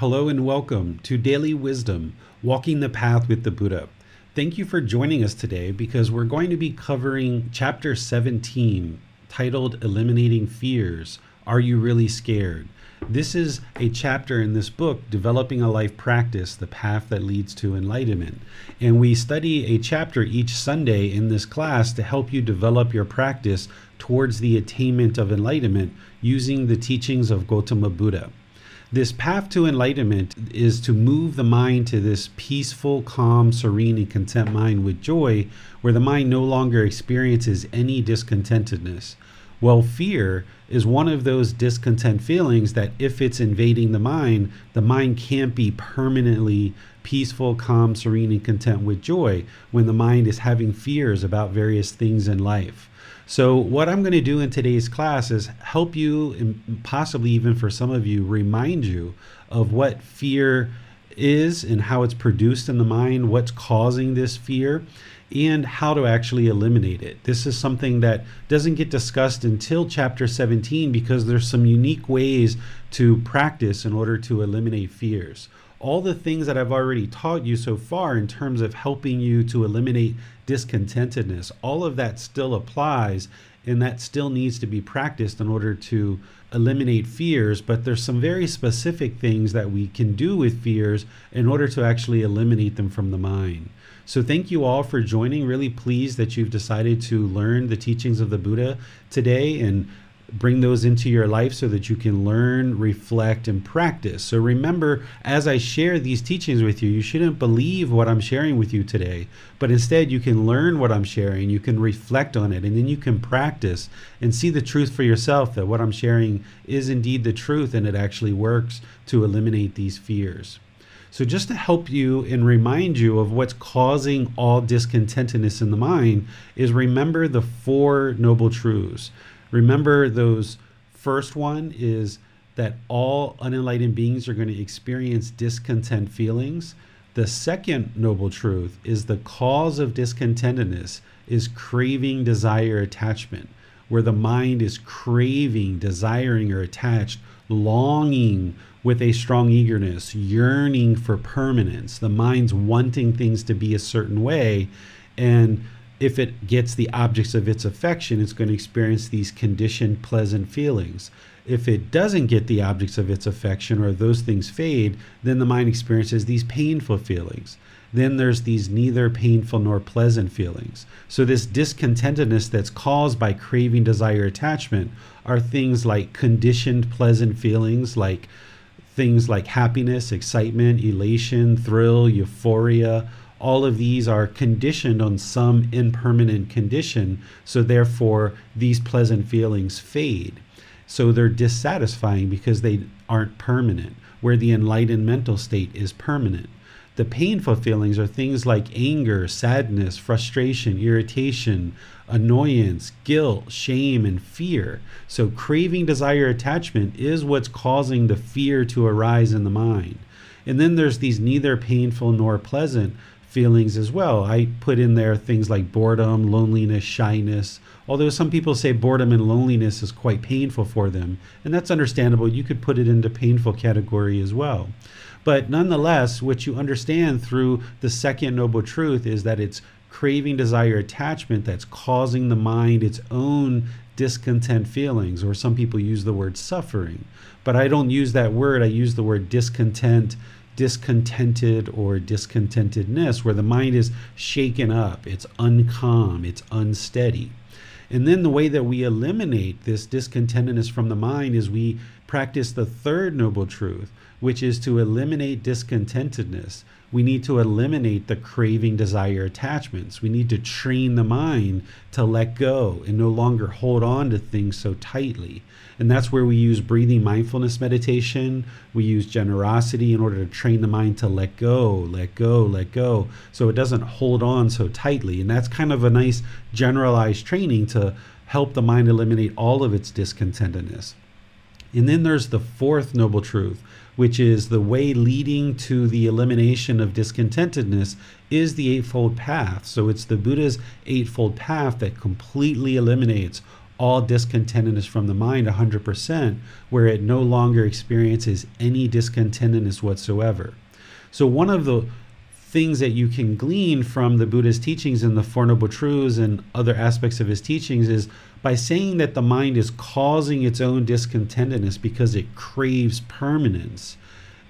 Hello and welcome to Daily Wisdom Walking the Path with the Buddha. Thank you for joining us today because we're going to be covering chapter 17 titled Eliminating Fears. Are You Really Scared? This is a chapter in this book, Developing a Life Practice The Path That Leads to Enlightenment. And we study a chapter each Sunday in this class to help you develop your practice towards the attainment of enlightenment using the teachings of Gautama Buddha. This path to enlightenment is to move the mind to this peaceful, calm, serene, and content mind with joy, where the mind no longer experiences any discontentedness. Well, fear is one of those discontent feelings that if it's invading the mind, the mind can't be permanently peaceful, calm, serene, and content with joy when the mind is having fears about various things in life. So, what I'm going to do in today's class is help you, and possibly even for some of you, remind you of what fear is and how it's produced in the mind, what's causing this fear, and how to actually eliminate it. This is something that doesn't get discussed until chapter 17 because there's some unique ways to practice in order to eliminate fears all the things that I've already taught you so far in terms of helping you to eliminate discontentedness, all of that still applies and that still needs to be practiced in order to eliminate fears. But there's some very specific things that we can do with fears in order to actually eliminate them from the mind. So, thank you all for joining. Really pleased that you've decided to learn the teachings of the Buddha today and bring those into your life so that you can learn, reflect, and practice. So remember, as I share these teachings with you, you shouldn't believe what I'm sharing with you today, but instead you can learn what I'm sharing, you can reflect on it, and then you can practice and see the truth for yourself that what I'm sharing is indeed the truth and it actually works to eliminate these fears. So, just to help you and remind you of what's causing all discontentedness in the mind, is remember the Four Noble Truths. Remember, those first one is that all unenlightened beings are going to experience discontent feelings. The second noble truth is the cause of discontentedness is craving, desire, attachment, where the mind is craving, desiring, or attached, longing with a strong eagerness, yearning for permanence. The mind's wanting things to be a certain way. And if it gets the objects of its affection, it's going to experience these conditioned pleasant feelings. If it doesn't get the objects of its affection or those things fade, then the mind experiences these painful feelings. Then there's these neither painful nor pleasant feelings. So, this discontentedness that's caused by craving, desire, attachment are things like conditioned pleasant feelings, like things like happiness, excitement, elation, thrill, euphoria all of these are conditioned on some impermanent condition. So, therefore, these pleasant feelings fade. So, they're dissatisfying because they aren't permanent, where the enlightened mental state is permanent. The painful feelings are things like anger, sadness, frustration, irritation, annoyance, guilt, shame, and fear. So, craving, desire, attachment is what's causing the fear to arise in the mind. And then there's these neither painful nor pleasant feelings as well. I put in there things like boredom, loneliness, shyness. Although some people say boredom and loneliness is quite painful for them, and that's understandable. You could put it into painful category as well. But nonetheless, what you understand through the second noble truth is that it's craving, desire, attachment that's causing the mind its own discontent feelings, or some people use the word suffering. But I don't use that word, I use the word discontent discontented or discontentedness, where the mind is shaken up, it's uncalm, it's unsteady. And then the way that we eliminate this discontentedness from the mind is we practice the third noble truth, which is to eliminate discontentedness. We need to eliminate the craving, desire, attachments. We need to train the mind to let go and no longer hold on to things so tightly. And that's where we use breathing mindfulness meditation. We use generosity in order to train the mind to let go, let go, let go, so it doesn't hold on so tightly. And that's kind of a nice generalized training to help the mind eliminate all of its discontentedness. And then there's the fourth noble truth, which is the way leading to the elimination of discontentedness is the Eightfold Path. So it's the Buddha's Eightfold Path that completely eliminates all discontentedness from the mind 100%, where it no longer experiences any discontentedness whatsoever. So, one of the things that you can glean from the Buddha's teachings and the Four Noble Truths and other aspects of his teachings is by saying that the mind is causing its own discontentedness because it craves permanence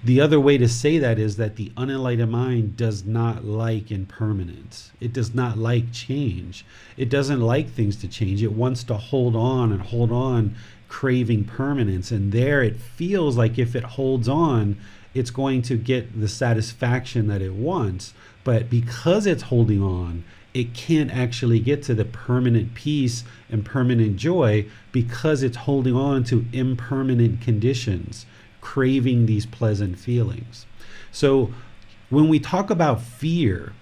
the other way to say that is that the unenlightened mind does not like impermanence. It does not like change. It doesn't like things to change. It wants to hold on and hold on, craving permanence. And there it feels like if it holds on, it's going to get the satisfaction that it wants. But because it's holding on, it can't actually get to the permanent peace and permanent joy because it's holding on to impermanent conditions craving these pleasant feelings. So when we talk about fear,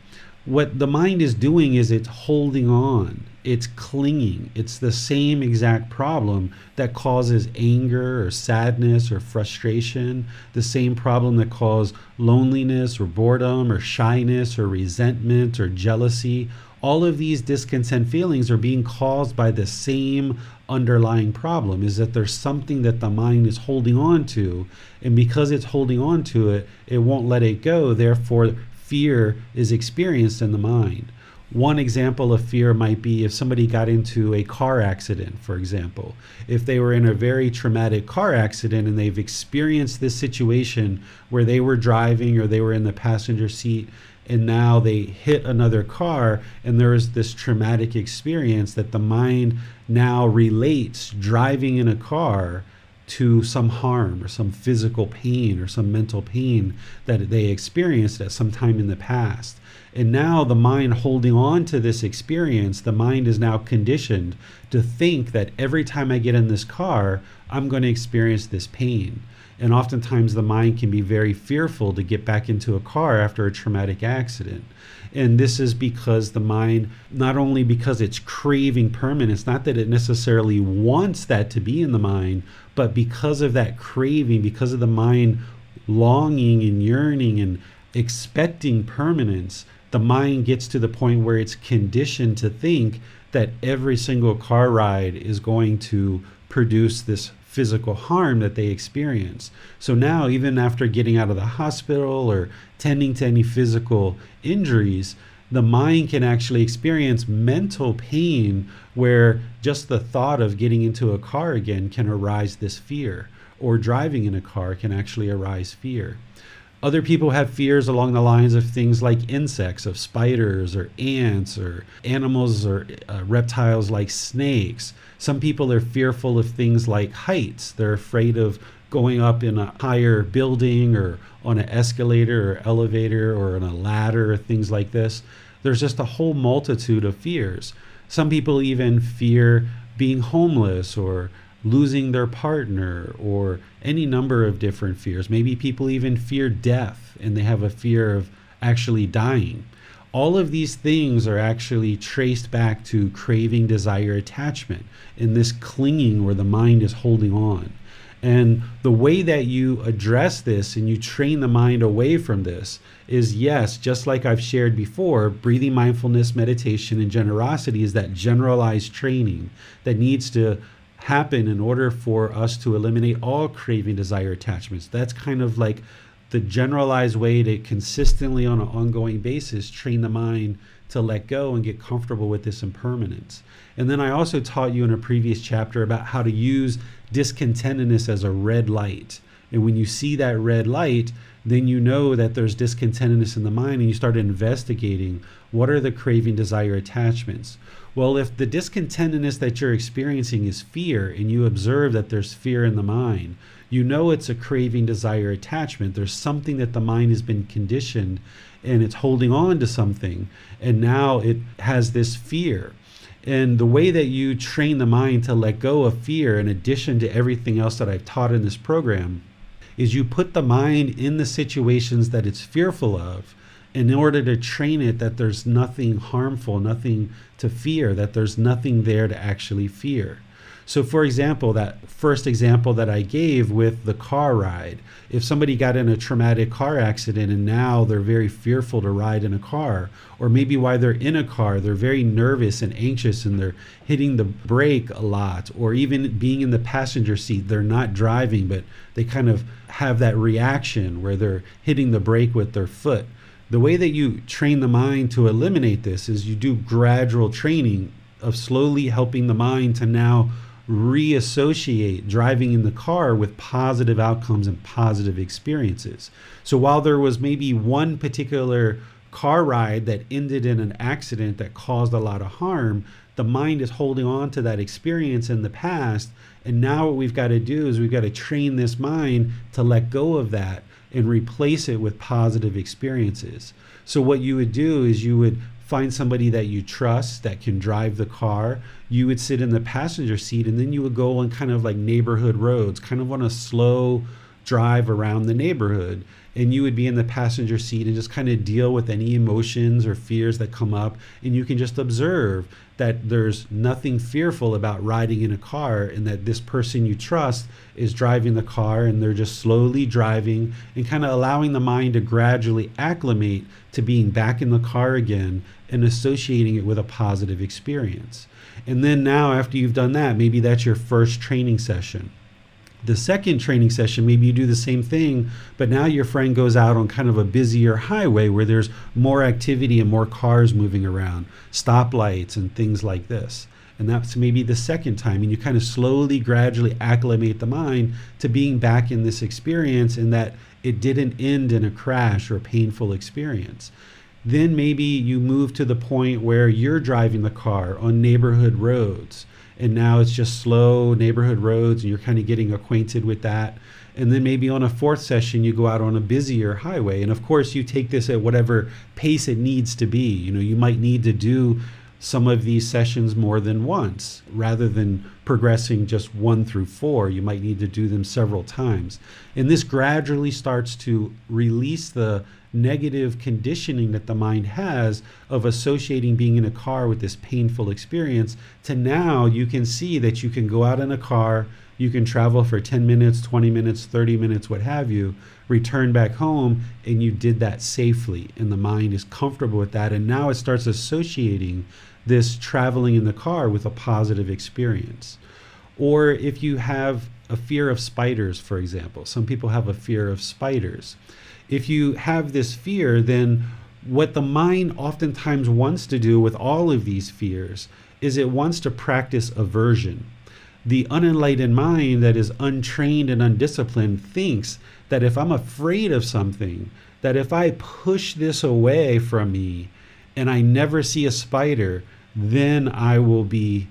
what the mind is doing is it's holding on, it's clinging. It's the same exact problem that causes anger or sadness or frustration, the same problem that causes loneliness or boredom or shyness or resentment or jealousy. All of these discontent feelings are being caused by the same underlying problem is that there's something that the mind is holding on to and because it's holding on to it it won't let it go. Therefore fear is experienced in the mind. One example of fear might be if somebody got into a car accident for example. If they were in a very traumatic car accident and they've experienced this situation where they were driving or they were in the passenger seat and now they hit another car and there is this traumatic experience that the mind now relates driving in a car to some harm or some physical pain or some mental pain that they experienced at some time in the past. And now the mind holding on to this experience, the mind is now conditioned to think that every time I get in this car, I'm going to experience this pain. And oftentimes the mind can be very fearful to get back into a car after a traumatic accident. And this is because the mind, not only because it's craving permanence, not that it necessarily wants that to be in the mind, but because of that craving, because of the mind longing and yearning and expecting permanence, the mind gets to the point where it's conditioned to think that every single car ride is going to produce this physical harm that they experience. So now, even after getting out of the hospital or tending to any physical injuries, the mind can actually experience mental pain where just the thought of getting into a car again can arise this fear, or driving in a car can actually arise fear. Other people have fears along the lines of things like insects, of spiders or ants, or animals or uh, reptiles like snakes. Some people are fearful of things like heights. They're afraid of going up in a higher building or on an escalator or elevator or on a ladder or things like this. There's just a whole multitude of fears. Some people even fear being homeless or losing their partner or any number of different fears. Maybe people even fear death and they have a fear of actually dying all of these things are actually traced back to craving, desire, attachment, and this clinging where the mind is holding on. And the way that you address this and you train the mind away from this is yes, just like I've shared before, breathing mindfulness, meditation, and generosity is that generalized training that needs to happen in order for us to eliminate all craving, desire, attachments. That's kind of like the generalized way to consistently on an ongoing basis train the mind to let go and get comfortable with this impermanence. And then I also taught you in a previous chapter about how to use discontentedness as a red light And when you see that red light, then you know that there's discontentedness in the mind and you start investigating what are the craving, desire, attachments. Well, if the discontentedness that you're experiencing is fear and you observe that there's fear in the mind, you know it's a craving, desire, attachment. There's something that the mind has been conditioned and it's holding on to something. And now it has this fear. And the way that you train the mind to let go of fear, in addition to everything else that I've taught in this program, is you put the mind in the situations that it's fearful of in order to train it that there's nothing harmful, nothing to fear, that there's nothing there to actually fear. So, for example, that first example that I gave with the car ride, if somebody got in a traumatic car accident and now they're very fearful to ride in a car, or maybe while they're in a car, they're very nervous and anxious and they're hitting the brake a lot, or even being in the passenger seat, they're not driving, but they kind of have that reaction where they're hitting the brake with their foot. The way that you train the mind to eliminate this is you do gradual training of slowly helping the mind to now reassociate driving in the car with positive outcomes and positive experiences. So while there was maybe one particular car ride that ended in an accident that caused a lot of harm, the mind is holding on to that experience in the past. And now what we've got to do is we've got to train this mind to let go of that and replace it with positive experiences. So what you would do is you would find somebody that you trust that can drive the car. You would sit in the passenger seat and then you would go on kind of like neighborhood roads, kind of on a slow drive around the neighborhood. And you would be in the passenger seat and just kind of deal with any emotions or fears that come up. And you can just observe that there's nothing fearful about riding in a car and that this person you trust is driving the car and they're just slowly driving and kind of allowing the mind to gradually acclimate to being back in the car again and associating it with a positive experience. And then now, after you've done that, maybe that's your first training session. The second training session, maybe you do the same thing, but now your friend goes out on kind of a busier highway where there's more activity and more cars moving around, stoplights and things like this. And that's maybe the second time. And you kind of slowly, gradually acclimate the mind to being back in this experience and that it didn't end in a crash or a painful experience. Then maybe you move to the point where you're driving the car on neighborhood roads. And now it's just slow neighborhood roads, and you're kind of getting acquainted with that. And then maybe on a fourth session, you go out on a busier highway. And of course, you take this at whatever pace it needs to be. You know, you might need to do some of these sessions more than once rather than progressing just one through four you might need to do them several times and this gradually starts to release the negative conditioning that the mind has of associating being in a car with this painful experience to now you can see that you can go out in a car you can travel for 10 minutes 20 minutes 30 minutes what have you return back home and you did that safely and the mind is comfortable with that and now it starts associating this traveling in the car with a positive experience. Or if you have a fear of spiders, for example, some people have a fear of spiders. If you have this fear, then what the mind oftentimes wants to do with all of these fears is it wants to practice aversion. The unenlightened mind that is untrained and undisciplined thinks that if I'm afraid of something, that if I push this away from me and I never see a spider, then I will be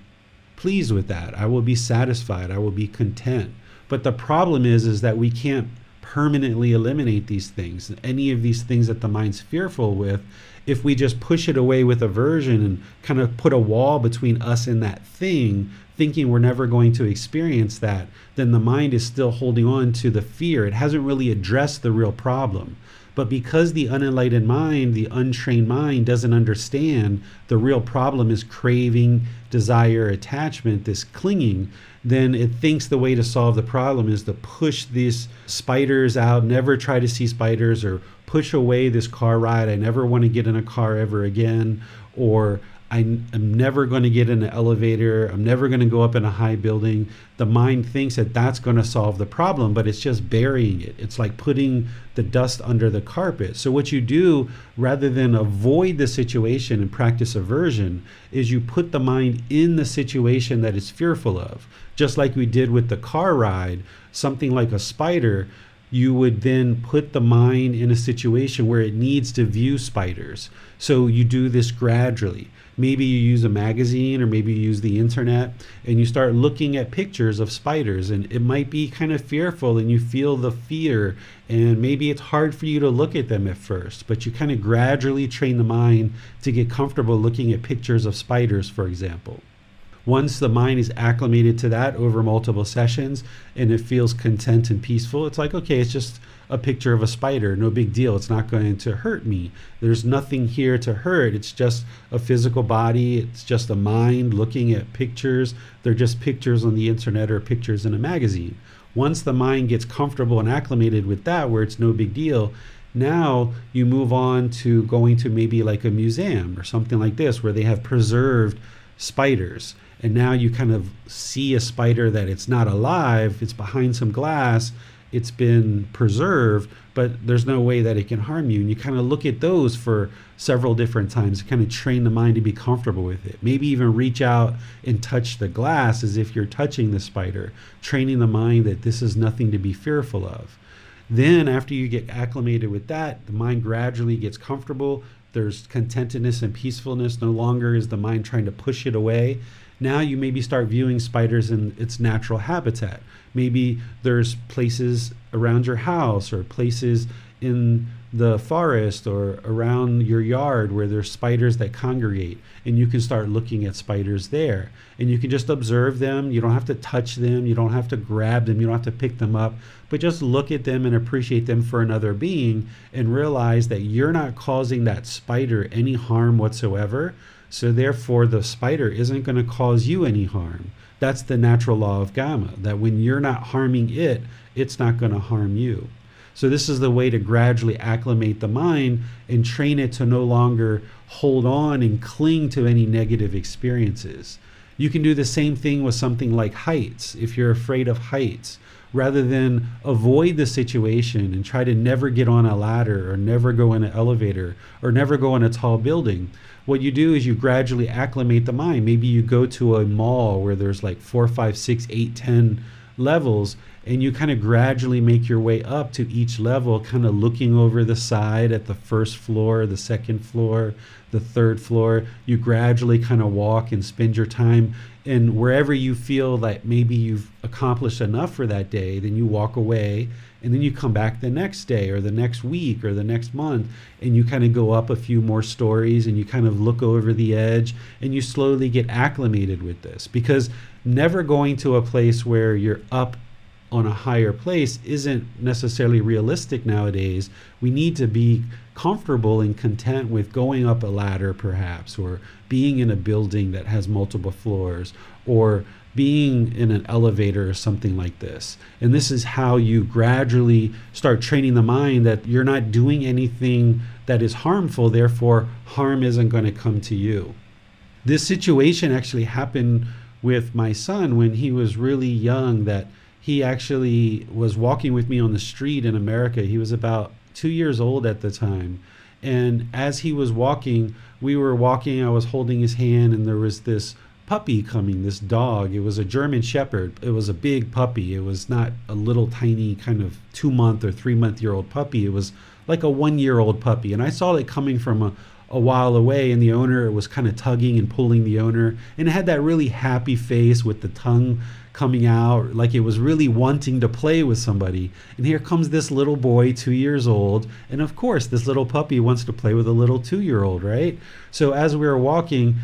pleased with that. I will be satisfied. I will be content. But the problem is is that we can't permanently eliminate these things. Any of these things that the mind's fearful with, if we just push it away with aversion and kind of put a wall between us and that thing, thinking we're never going to experience that, then the mind is still holding on to the fear. It hasn't really addressed the real problem. But because the unenlightened mind, the untrained mind, doesn't understand the real problem is craving, desire, attachment, this clinging, then it thinks the way to solve the problem is to push these spiders out, never try to see spiders, or push away this car ride. I never want to get in a car ever again, or I, am never going to get in an elevator. I'm never going to go up in a high building. The mind thinks that that's going to solve the problem, but it's just burying it. It's like putting the dust under the carpet. So, what you do rather than avoid the situation and practice aversion is you put the mind in the situation that it's fearful of. Just like we did with the car ride, something like a spider you would then put the mind in a situation where it needs to view spiders. So you do this gradually. Maybe you use a magazine or maybe you use the internet and you start looking at pictures of spiders and it might be kind of fearful and you feel the fear and maybe it's hard for you to look at them at first, but you kind of gradually train the mind to get comfortable looking at pictures of spiders, for example. Once the mind is acclimated to that over multiple sessions and it feels content and peaceful, it's like, okay, it's just a picture of a spider. No big deal. It's not going to hurt me. There's nothing here to hurt. It's just a physical body. It's just a mind looking at pictures. They're just pictures on the internet or pictures in a magazine. Once the mind gets comfortable and acclimated with that, where it's no big deal, now you move on to going to maybe like a museum or something like this where they have preserved spiders and now you kind of see a spider that it's not alive, it's behind some glass, it's been preserved, but there's no way that it can harm you. And you kind of look at those for several different times, to kind of train the mind to be comfortable with it. Maybe even reach out and touch the glass as if you're touching the spider, training the mind that this is nothing to be fearful of. Then, after you get acclimated with that, the mind gradually gets comfortable. There's contentedness and peacefulness. No longer is the mind trying to push it away. Now you maybe start viewing spiders in its natural habitat. Maybe there's places around your house or places in the forest or around your yard where there's spiders that congregate and you can start looking at spiders there. And you can just observe them. You don't have to touch them. You don't have to grab them. You don't have to pick them up. But just look at them and appreciate them for another being and realize that you're not causing that spider any harm whatsoever so therefore, the spider isn't going to cause you any harm. That's the natural law of karma, that when you're not harming it, it's not going to harm you. So this is the way to gradually acclimate the mind and train it to no longer hold on and cling to any negative experiences. You can do the same thing with something like heights. If you're afraid of heights, rather than avoid the situation and try to never get on a ladder or never go in an elevator or never go in a tall building, what you do is you gradually acclimate the mind. Maybe you go to a mall where there's like four, five, six, eight, ten levels, and you kind of gradually make your way up to each level, kind of looking over the side at the first floor, the second floor, the third floor. You gradually kind of walk and spend your time. And wherever you feel that maybe you've accomplished enough for that day, then you walk away and then you come back the next day or the next week or the next month and you kind of go up a few more stories and you kind of look over the edge and you slowly get acclimated with this because never going to a place where you're up on a higher place isn't necessarily realistic nowadays. We need to be comfortable and content with going up a ladder, perhaps, or being in a building that has multiple floors, or being in an elevator or something like this. And this is how you gradually start training the mind that you're not doing anything that is harmful, therefore, harm isn't going to come to you. This situation actually happened with my son when he was really young, that he actually was walking with me on the street in America. He was about two years old at the time. And as he was walking, we were walking, I was holding his hand, and there was this puppy coming, this dog. It was a German Shepherd. It was a big puppy. It was not a little tiny kind of two month or three month year old puppy. It was like a one year old puppy. And I saw it coming from a, a while away, and the owner was kind of tugging and pulling the owner. And it had that really happy face with the tongue coming out, like it was really wanting to play with somebody. And here comes this little boy, two years old. And of course, this little puppy wants to play with a little two year old, right? So as we were walking,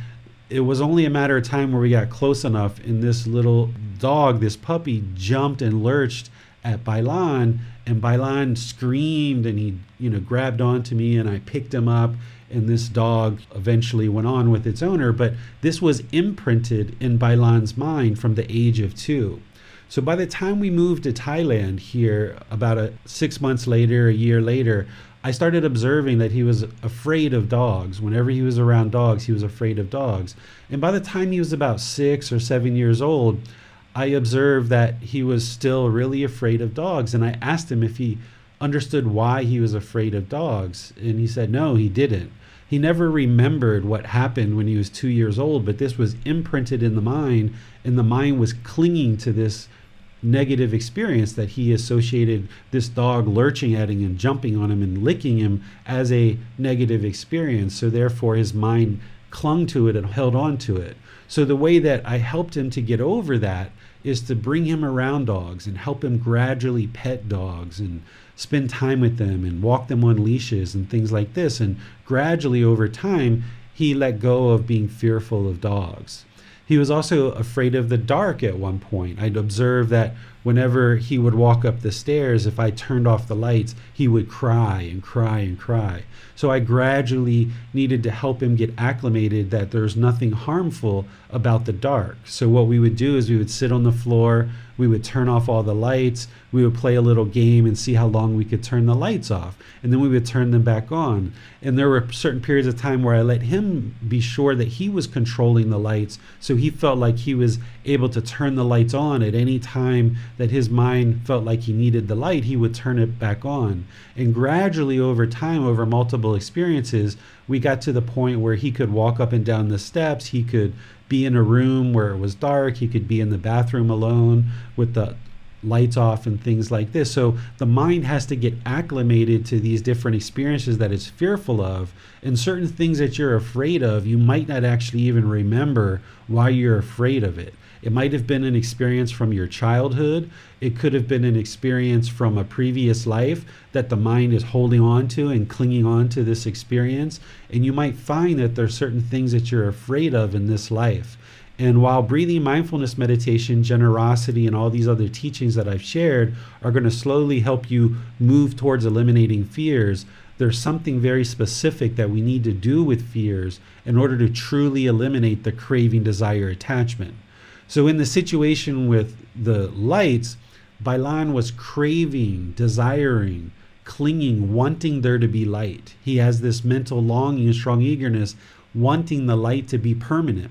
it was only a matter of time where we got close enough and this little dog this puppy jumped and lurched at Bailan and Bailan screamed and he you know grabbed onto me and I picked him up and this dog eventually went on with its owner. But this was imprinted in Bailan's mind from the age of 2 so by the time we moved to Thailand here about a 6 months later a year later I started observing that he was afraid of dogs. Whenever he was around dogs, he was afraid of dogs. And by the time he was about six or seven years old, I observed that he was still really afraid of dogs. And I asked him if he understood why he was afraid of dogs. And he said, no, he didn't. He never remembered what happened when he was two years old, but this was imprinted in the mind, and the mind was clinging to this negative experience that he associated this dog lurching at him and jumping on him and licking him as a negative experience. So therefore his mind clung to it and held on to it. So the way that I helped him to get over that is to bring him around dogs and help him gradually pet dogs and spend time with them and walk them on leashes and things like this. And gradually over time, he let go of being fearful of dogs. He was also afraid of the dark at one point. I'd observe that whenever he would walk up the stairs, if I turned off the lights, he would cry and cry and cry. So I gradually needed to help him get acclimated that there's nothing harmful about the dark. So what we would do is we would sit on the floor, we would turn off all the lights, we would play a little game and see how long we could turn the lights off, and then we would turn them back on. And there were certain periods of time where I let him be sure that he was controlling the lights, so he felt like he was able to turn the lights on at any time that his mind felt like he needed the light, he would turn it back on. And gradually over time, over multiple experiences, we got to the point where he could walk up and down the steps, he could be in a room where it was dark. He could be in the bathroom alone with the lights off and things like this. So the mind has to get acclimated to these different experiences that it's fearful of. And certain things that you're afraid of, you might not actually even remember why you're afraid of it. It might have been an experience from your childhood. It could have been an experience from a previous life that the mind is holding on to and clinging on to this experience. And you might find that there are certain things that you're afraid of in this life. And while breathing mindfulness meditation, generosity, and all these other teachings that I've shared are going to slowly help you move towards eliminating fears, there's something very specific that we need to do with fears in order to truly eliminate the craving, desire, attachment. So in the situation with the lights, Bailan was craving, desiring, clinging, wanting there to be light. He has this mental longing strong eagerness, wanting the light to be permanent.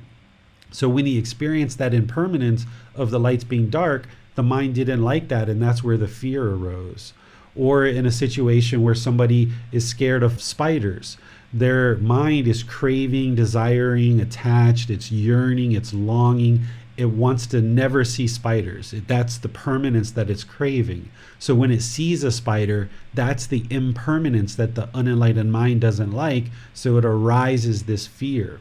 So when he experienced that impermanence of the lights being dark, the mind didn't like that, and that's where the fear arose. Or in a situation where somebody is scared of spiders, their mind is craving, desiring, attached, it's yearning, it's longing, it wants to never see spiders. It, that's the permanence that it's craving. So when it sees a spider, that's the impermanence that the unenlightened mind doesn't like. So it arises this fear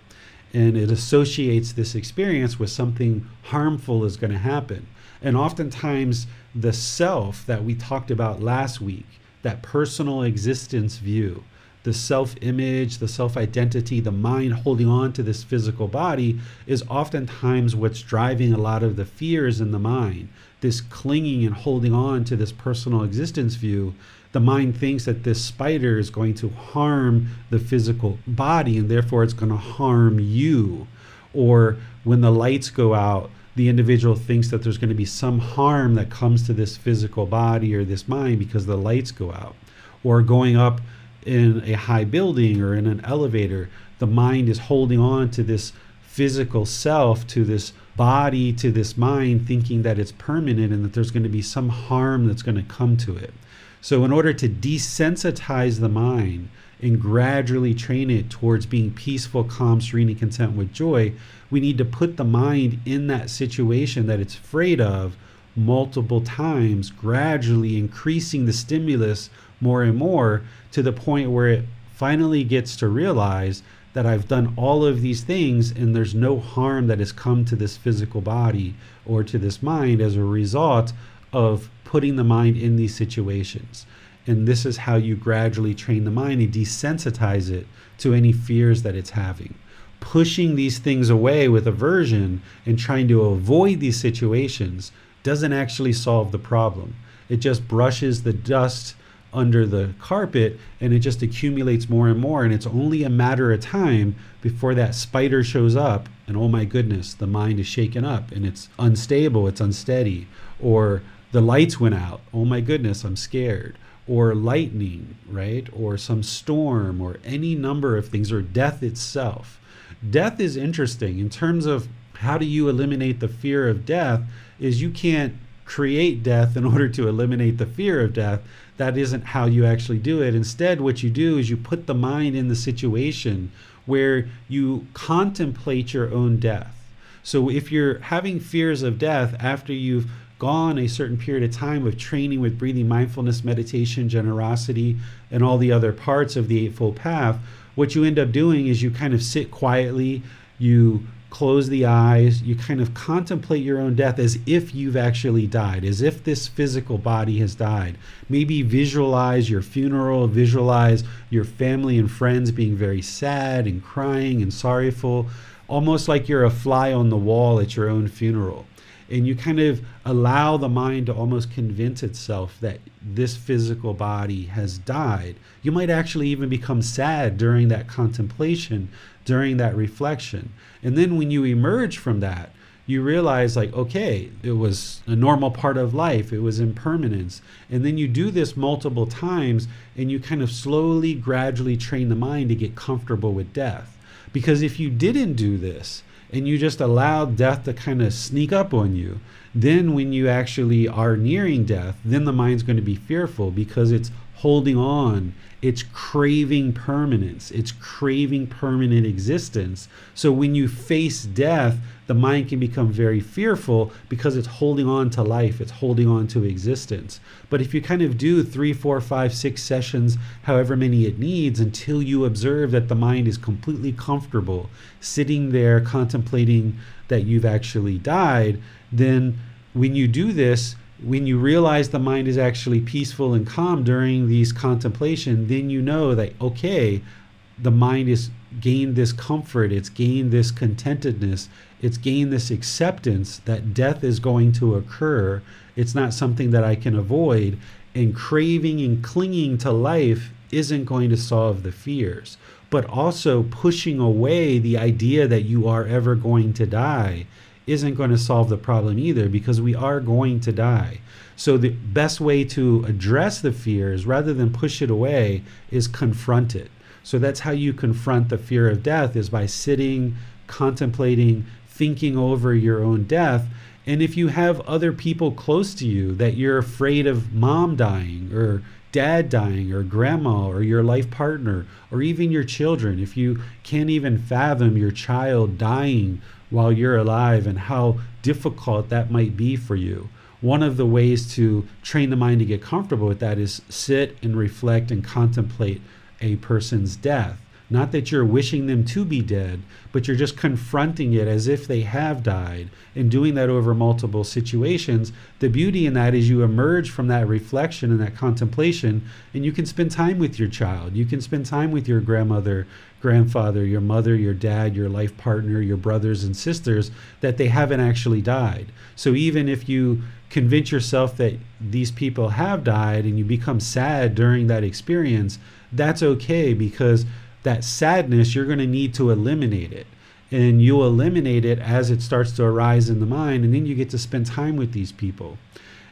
and it associates this experience with something harmful is going to happen. And oftentimes, the self that we talked about last week, that personal existence view, the self image, the self identity, the mind holding on to this physical body is oftentimes what's driving a lot of the fears in the mind. This clinging and holding on to this personal existence view. The mind thinks that this spider is going to harm the physical body and therefore it's going to harm you. Or when the lights go out, the individual thinks that there's going to be some harm that comes to this physical body or this mind because the lights go out. Or going up in a high building or in an elevator, the mind is holding on to this physical self, to this body, to this mind, thinking that it's permanent and that there's going to be some harm that's going to come to it. So, in order to desensitize the mind and gradually train it towards being peaceful, calm, serene, and content with joy, we need to put the mind in that situation that it's afraid of multiple times, gradually increasing the stimulus more and more to the point where it finally gets to realize that I've done all of these things and there's no harm that has come to this physical body or to this mind as a result of putting the mind in these situations. And this is how you gradually train the mind and desensitize it to any fears that it's having. Pushing these things away with aversion and trying to avoid these situations doesn't actually solve the problem. It just brushes the dust under the carpet and it just accumulates more and more and it's only a matter of time before that spider shows up and oh my goodness the mind is shaken up and it's unstable it's unsteady or the lights went out oh my goodness i'm scared or lightning right or some storm or any number of things or death itself. Death is interesting. In terms of how do you eliminate the fear of death is you can't create death in order to eliminate the fear of death that isn't how you actually do it. Instead, what you do is you put the mind in the situation where you contemplate your own death. So if you're having fears of death after you've gone a certain period of time of training with breathing, mindfulness, meditation, generosity, and all the other parts of the Eightfold Path, what you end up doing is you kind of sit quietly, you close the eyes, you kind of contemplate your own death as if you've actually died, as if this physical body has died. Maybe visualize your funeral, visualize your family and friends being very sad and crying and sorrowful, almost like you're a fly on the wall at your own funeral. And you kind of allow the mind to almost convince itself that this physical body has died. You might actually even become sad during that contemplation during that reflection. And then when you emerge from that, you realize like okay it was a normal part of life it was impermanence and then you do this multiple times and you kind of slowly gradually train the mind to get comfortable with death because if you didn't do this and you just allowed death to kind of sneak up on you then when you actually are nearing death then the mind's going to be fearful because it's holding on. It's craving permanence. It's craving permanent existence. So when you face death, the mind can become very fearful because it's holding on to life, it's holding on to existence. But if you kind of do three, four, five, six sessions, however many it needs, until you observe that the mind is completely comfortable sitting there contemplating that you've actually died, then when you do this, when you realize the mind is actually peaceful and calm during these contemplation, then you know that okay, the mind has gained this comfort, it's gained this contentedness, it's gained this acceptance that death is going to occur. It's not something that I can avoid. And craving and clinging to life isn't going to solve the fears. But also pushing away the idea that you are ever going to die isn't going to solve the problem either because we are going to die. So the best way to address the fears rather than push it away is confront it. So that's how you confront the fear of death is by sitting, contemplating, thinking over your own death. And if you have other people close to you that you're afraid of mom dying or dad dying or grandma or your life partner or even your children, if you can't even fathom your child dying while you're alive and how difficult that might be for you. One of the ways to train the mind to get comfortable with that is sit and reflect and contemplate a person's death. Not that you're wishing them to be dead, but you're just confronting it as if they have died and doing that over multiple situations. The beauty in that is you emerge from that reflection and that contemplation, and you can spend time with your child. You can spend time with your grandmother, grandfather, your mother, your dad, your life partner, your brothers and sisters that they haven't actually died. So even if you convince yourself that these people have died and you become sad during that experience, that's okay because that sadness, you're going to need to eliminate it. And you'll eliminate it as it starts to arise in the mind, and then you get to spend time with these people.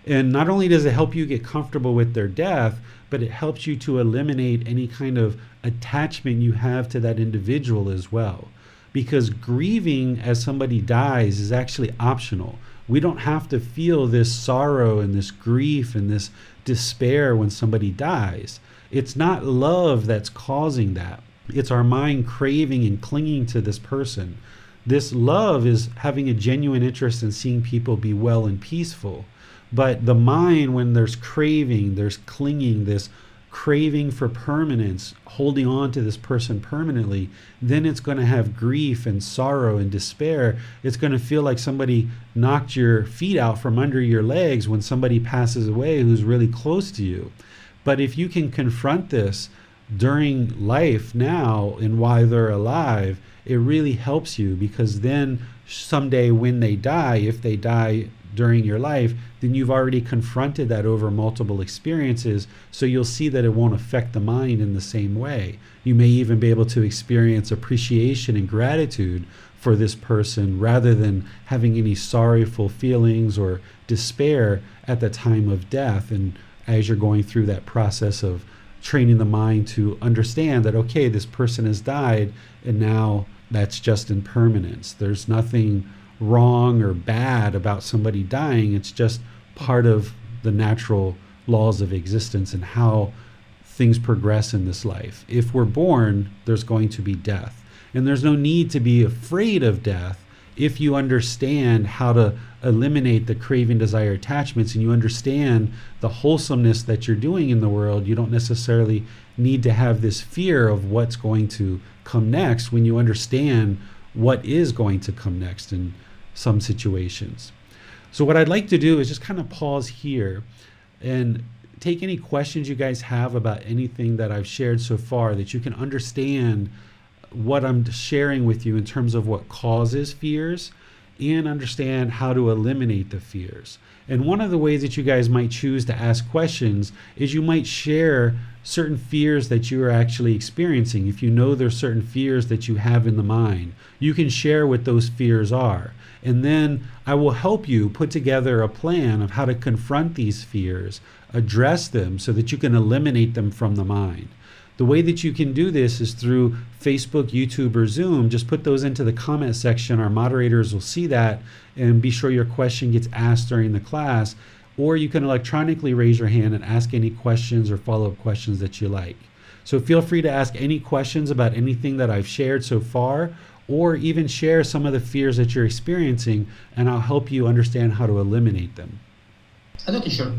And not only does it help you get comfortable with their death, but it helps you to eliminate any kind of attachment you have to that individual as well. Because grieving as somebody dies is actually optional. We don't have to feel this sorrow and this grief and this despair when somebody dies. It's not love that's causing that. It's our mind craving and clinging to this person. This love is having a genuine interest in seeing people be well and peaceful. But the mind, when there's craving, there's clinging, this craving for permanence, holding on to this person permanently, then it's going to have grief and sorrow and despair. It's going to feel like somebody knocked your feet out from under your legs when somebody passes away who's really close to you. But if you can confront this, during life now and why they're alive, it really helps you because then someday when they die, if they die during your life, then you've already confronted that over multiple experiences. So you'll see that it won't affect the mind in the same way. You may even be able to experience appreciation and gratitude for this person rather than having any sorrowful feelings or despair at the time of death. And as you're going through that process of training the mind to understand that okay this person has died and now that's just impermanence. There's nothing wrong or bad about somebody dying. It's just part of the natural laws of existence and how things progress in this life. If we're born there's going to be death. And there's no need to be afraid of death if you understand how to eliminate the craving, desire, attachments, and you understand the wholesomeness that you're doing in the world, you don't necessarily need to have this fear of what's going to come next when you understand what is going to come next in some situations. So, what I'd like to do is just kind of pause here and take any questions you guys have about anything that I've shared so far that you can understand what I'm sharing with you in terms of what causes fears and understand how to eliminate the fears. And one of the ways that you guys might choose to ask questions is you might share certain fears that you are actually experiencing. If you know there's certain fears that you have in the mind, you can share what those fears are. And then I will help you put together a plan of how to confront these fears, address them so that you can eliminate them from the mind. The way that you can do this is through Facebook, YouTube, or Zoom. Just put those into the comment section. Our moderators will see that and be sure your question gets asked during the class. Or you can electronically raise your hand and ask any questions or follow up questions that you like. So feel free to ask any questions about anything that I've shared so far, or even share some of the fears that you're experiencing, and I'll help you understand how to eliminate them. Hello, teacher.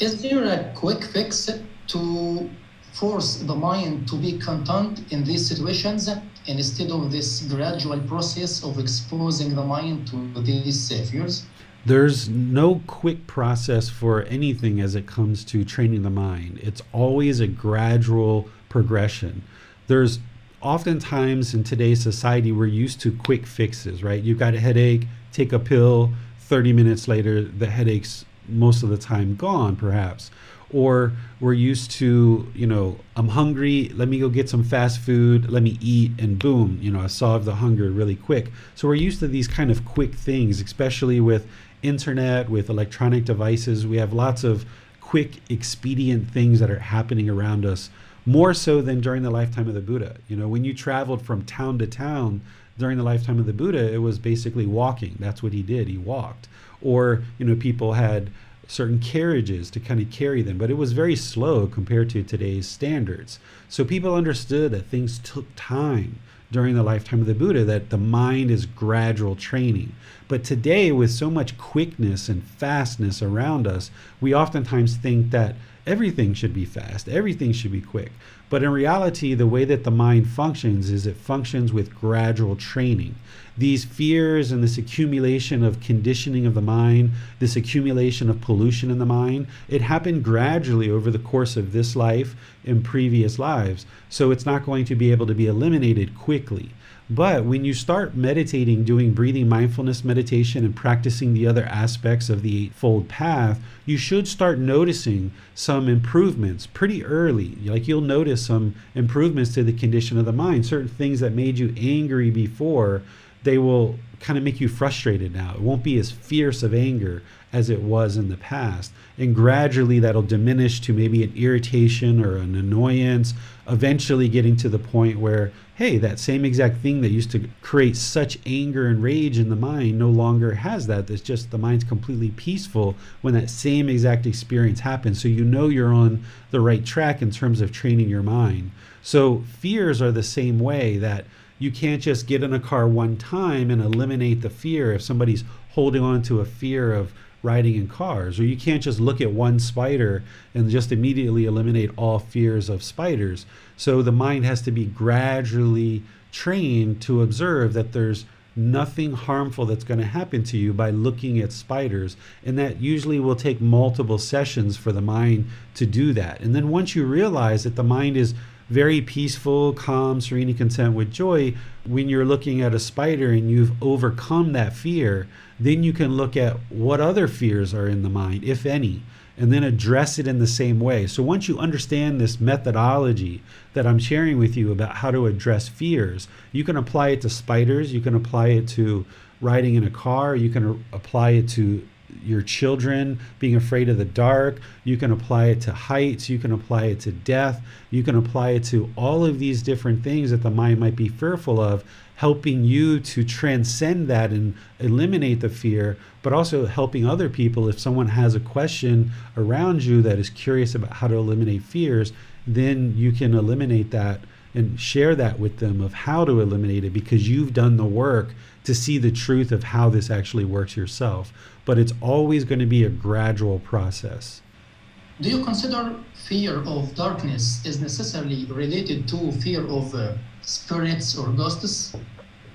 Is there a quick fix to force the mind to be content in these situations instead of this gradual process of exposing the mind to these uh, fears? There's no quick process for anything as it comes to training the mind. It's always a gradual progression. There's oftentimes in today's society, we're used to quick fixes, right? You've got a headache, take a pill, 30 minutes later, the headache's most of the time gone, perhaps or we're used to you know i'm hungry let me go get some fast food let me eat and boom you know i solve the hunger really quick. So we're used to these kind of quick things especially with internet with electronic devices. We have lots of quick expedient things that are happening around us more so than during the lifetime of the buddha. You know when you traveled from town to town during the lifetime of the buddha it was basically walking. That's what he did. He walked. Or you know people had certain carriages to kind of carry them, but it was very slow compared to today's standards. So people understood that things took time during the lifetime of the Buddha, that the mind is gradual training. But today, with so much quickness and fastness around us, we oftentimes think that everything should be fast, everything should be quick. But in reality, the way that the mind functions is it functions with gradual training these fears and this accumulation of conditioning of the mind, this accumulation of pollution in the mind, it happened gradually over the course of this life and previous lives. So it's not going to be able to be eliminated quickly. But when you start meditating, doing breathing mindfulness meditation, and practicing the other aspects of the Eightfold Path, you should start noticing some improvements pretty early. Like you'll notice some improvements to the condition of the mind, certain things that made you angry before they will kind of make you frustrated now. It won't be as fierce of anger as it was in the past. And gradually that'll diminish to maybe an irritation or an annoyance, eventually getting to the point where, hey, that same exact thing that used to create such anger and rage in the mind no longer has that. It's just the mind's completely peaceful when that same exact experience happens. So you know you're on the right track in terms of training your mind. So fears are the same way that you can't just get in a car one time and eliminate the fear if somebody's holding on to a fear of riding in cars or you can't just look at one spider and just immediately eliminate all fears of spiders so the mind has to be gradually trained to observe that there's nothing harmful that's going to happen to you by looking at spiders and that usually will take multiple sessions for the mind to do that and then once you realize that the mind is very peaceful, calm, serene, content with joy. When you're looking at a spider and you've overcome that fear, then you can look at what other fears are in the mind, if any, and then address it in the same way. So once you understand this methodology that I'm sharing with you about how to address fears, you can apply it to spiders, you can apply it to riding in a car, you can apply it to your children being afraid of the dark. You can apply it to heights. You can apply it to death. You can apply it to all of these different things that the mind might be fearful of, helping you to transcend that and eliminate the fear, but also helping other people. If someone has a question around you that is curious about how to eliminate fears, then you can eliminate that and share that with them of how to eliminate it because you've done the work to see the truth of how this actually works yourself. But it's always going to be a gradual process. Do you consider fear of darkness is necessarily related to fear of uh, spirits or ghosts?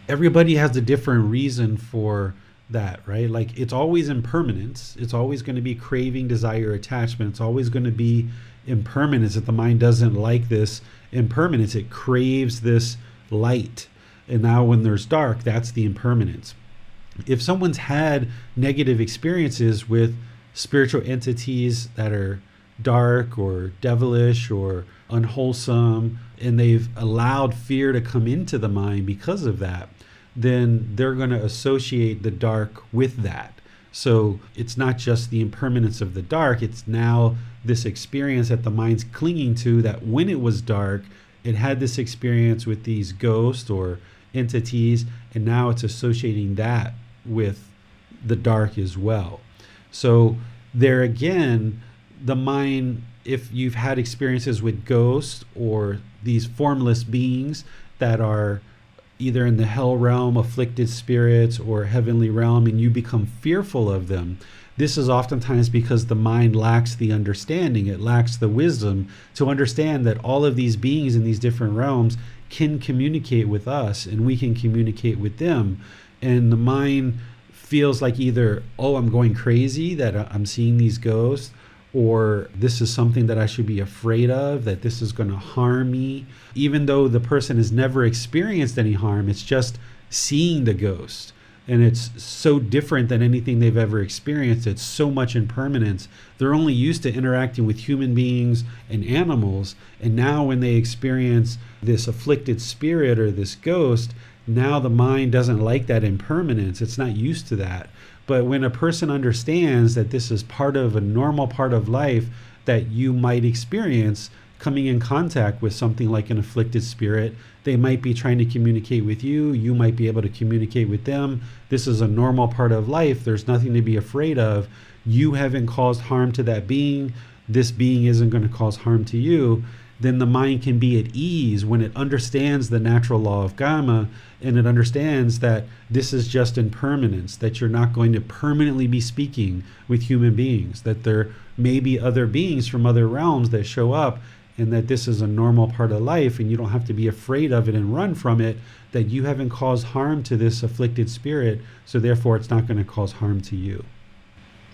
Everybody has a different reason for that, right? Like it's always impermanence. It's always going to be craving, desire, attachment. It's always going to be impermanence that the mind doesn't like this impermanence. It craves this light. And now when there's dark, that's the impermanence. If someone's had negative experiences with spiritual entities that are dark or devilish or unwholesome, and they've allowed fear to come into the mind because of that, then they're going to associate the dark with that. So it's not just the impermanence of the dark, it's now this experience that the mind's clinging to that when it was dark, it had this experience with these ghosts or entities, and now it's associating that with the dark as well. So there again, the mind, if you've had experiences with ghosts or these formless beings that are either in the hell realm, afflicted spirits, or heavenly realm, and you become fearful of them, this is oftentimes because the mind lacks the understanding, it lacks the wisdom to understand that all of these beings in these different realms can communicate with us and we can communicate with them. And the mind feels like either, oh, I'm going crazy that I'm seeing these ghosts, or this is something that I should be afraid of, that this is going to harm me. Even though the person has never experienced any harm, it's just seeing the ghost and it's so different than anything they've ever experienced. It's so much impermanence. They're only used to interacting with human beings and animals, and now when they experience this afflicted spirit or this ghost, now the mind doesn't like that impermanence. It's not used to that. But when a person understands that this is part of a normal part of life that you might experience, coming in contact with something like an afflicted spirit. They might be trying to communicate with you. You might be able to communicate with them. This is a normal part of life. There's nothing to be afraid of. You haven't caused harm to that being. This being isn't going to cause harm to you. Then the mind can be at ease when it understands the natural law of karma and it understands that this is just impermanence, that you're not going to permanently be speaking with human beings, that there may be other beings from other realms that show up and that this is a normal part of life and you don't have to be afraid of it and run from it, that you haven't caused harm to this afflicted spirit, so therefore it's not going to cause harm to you.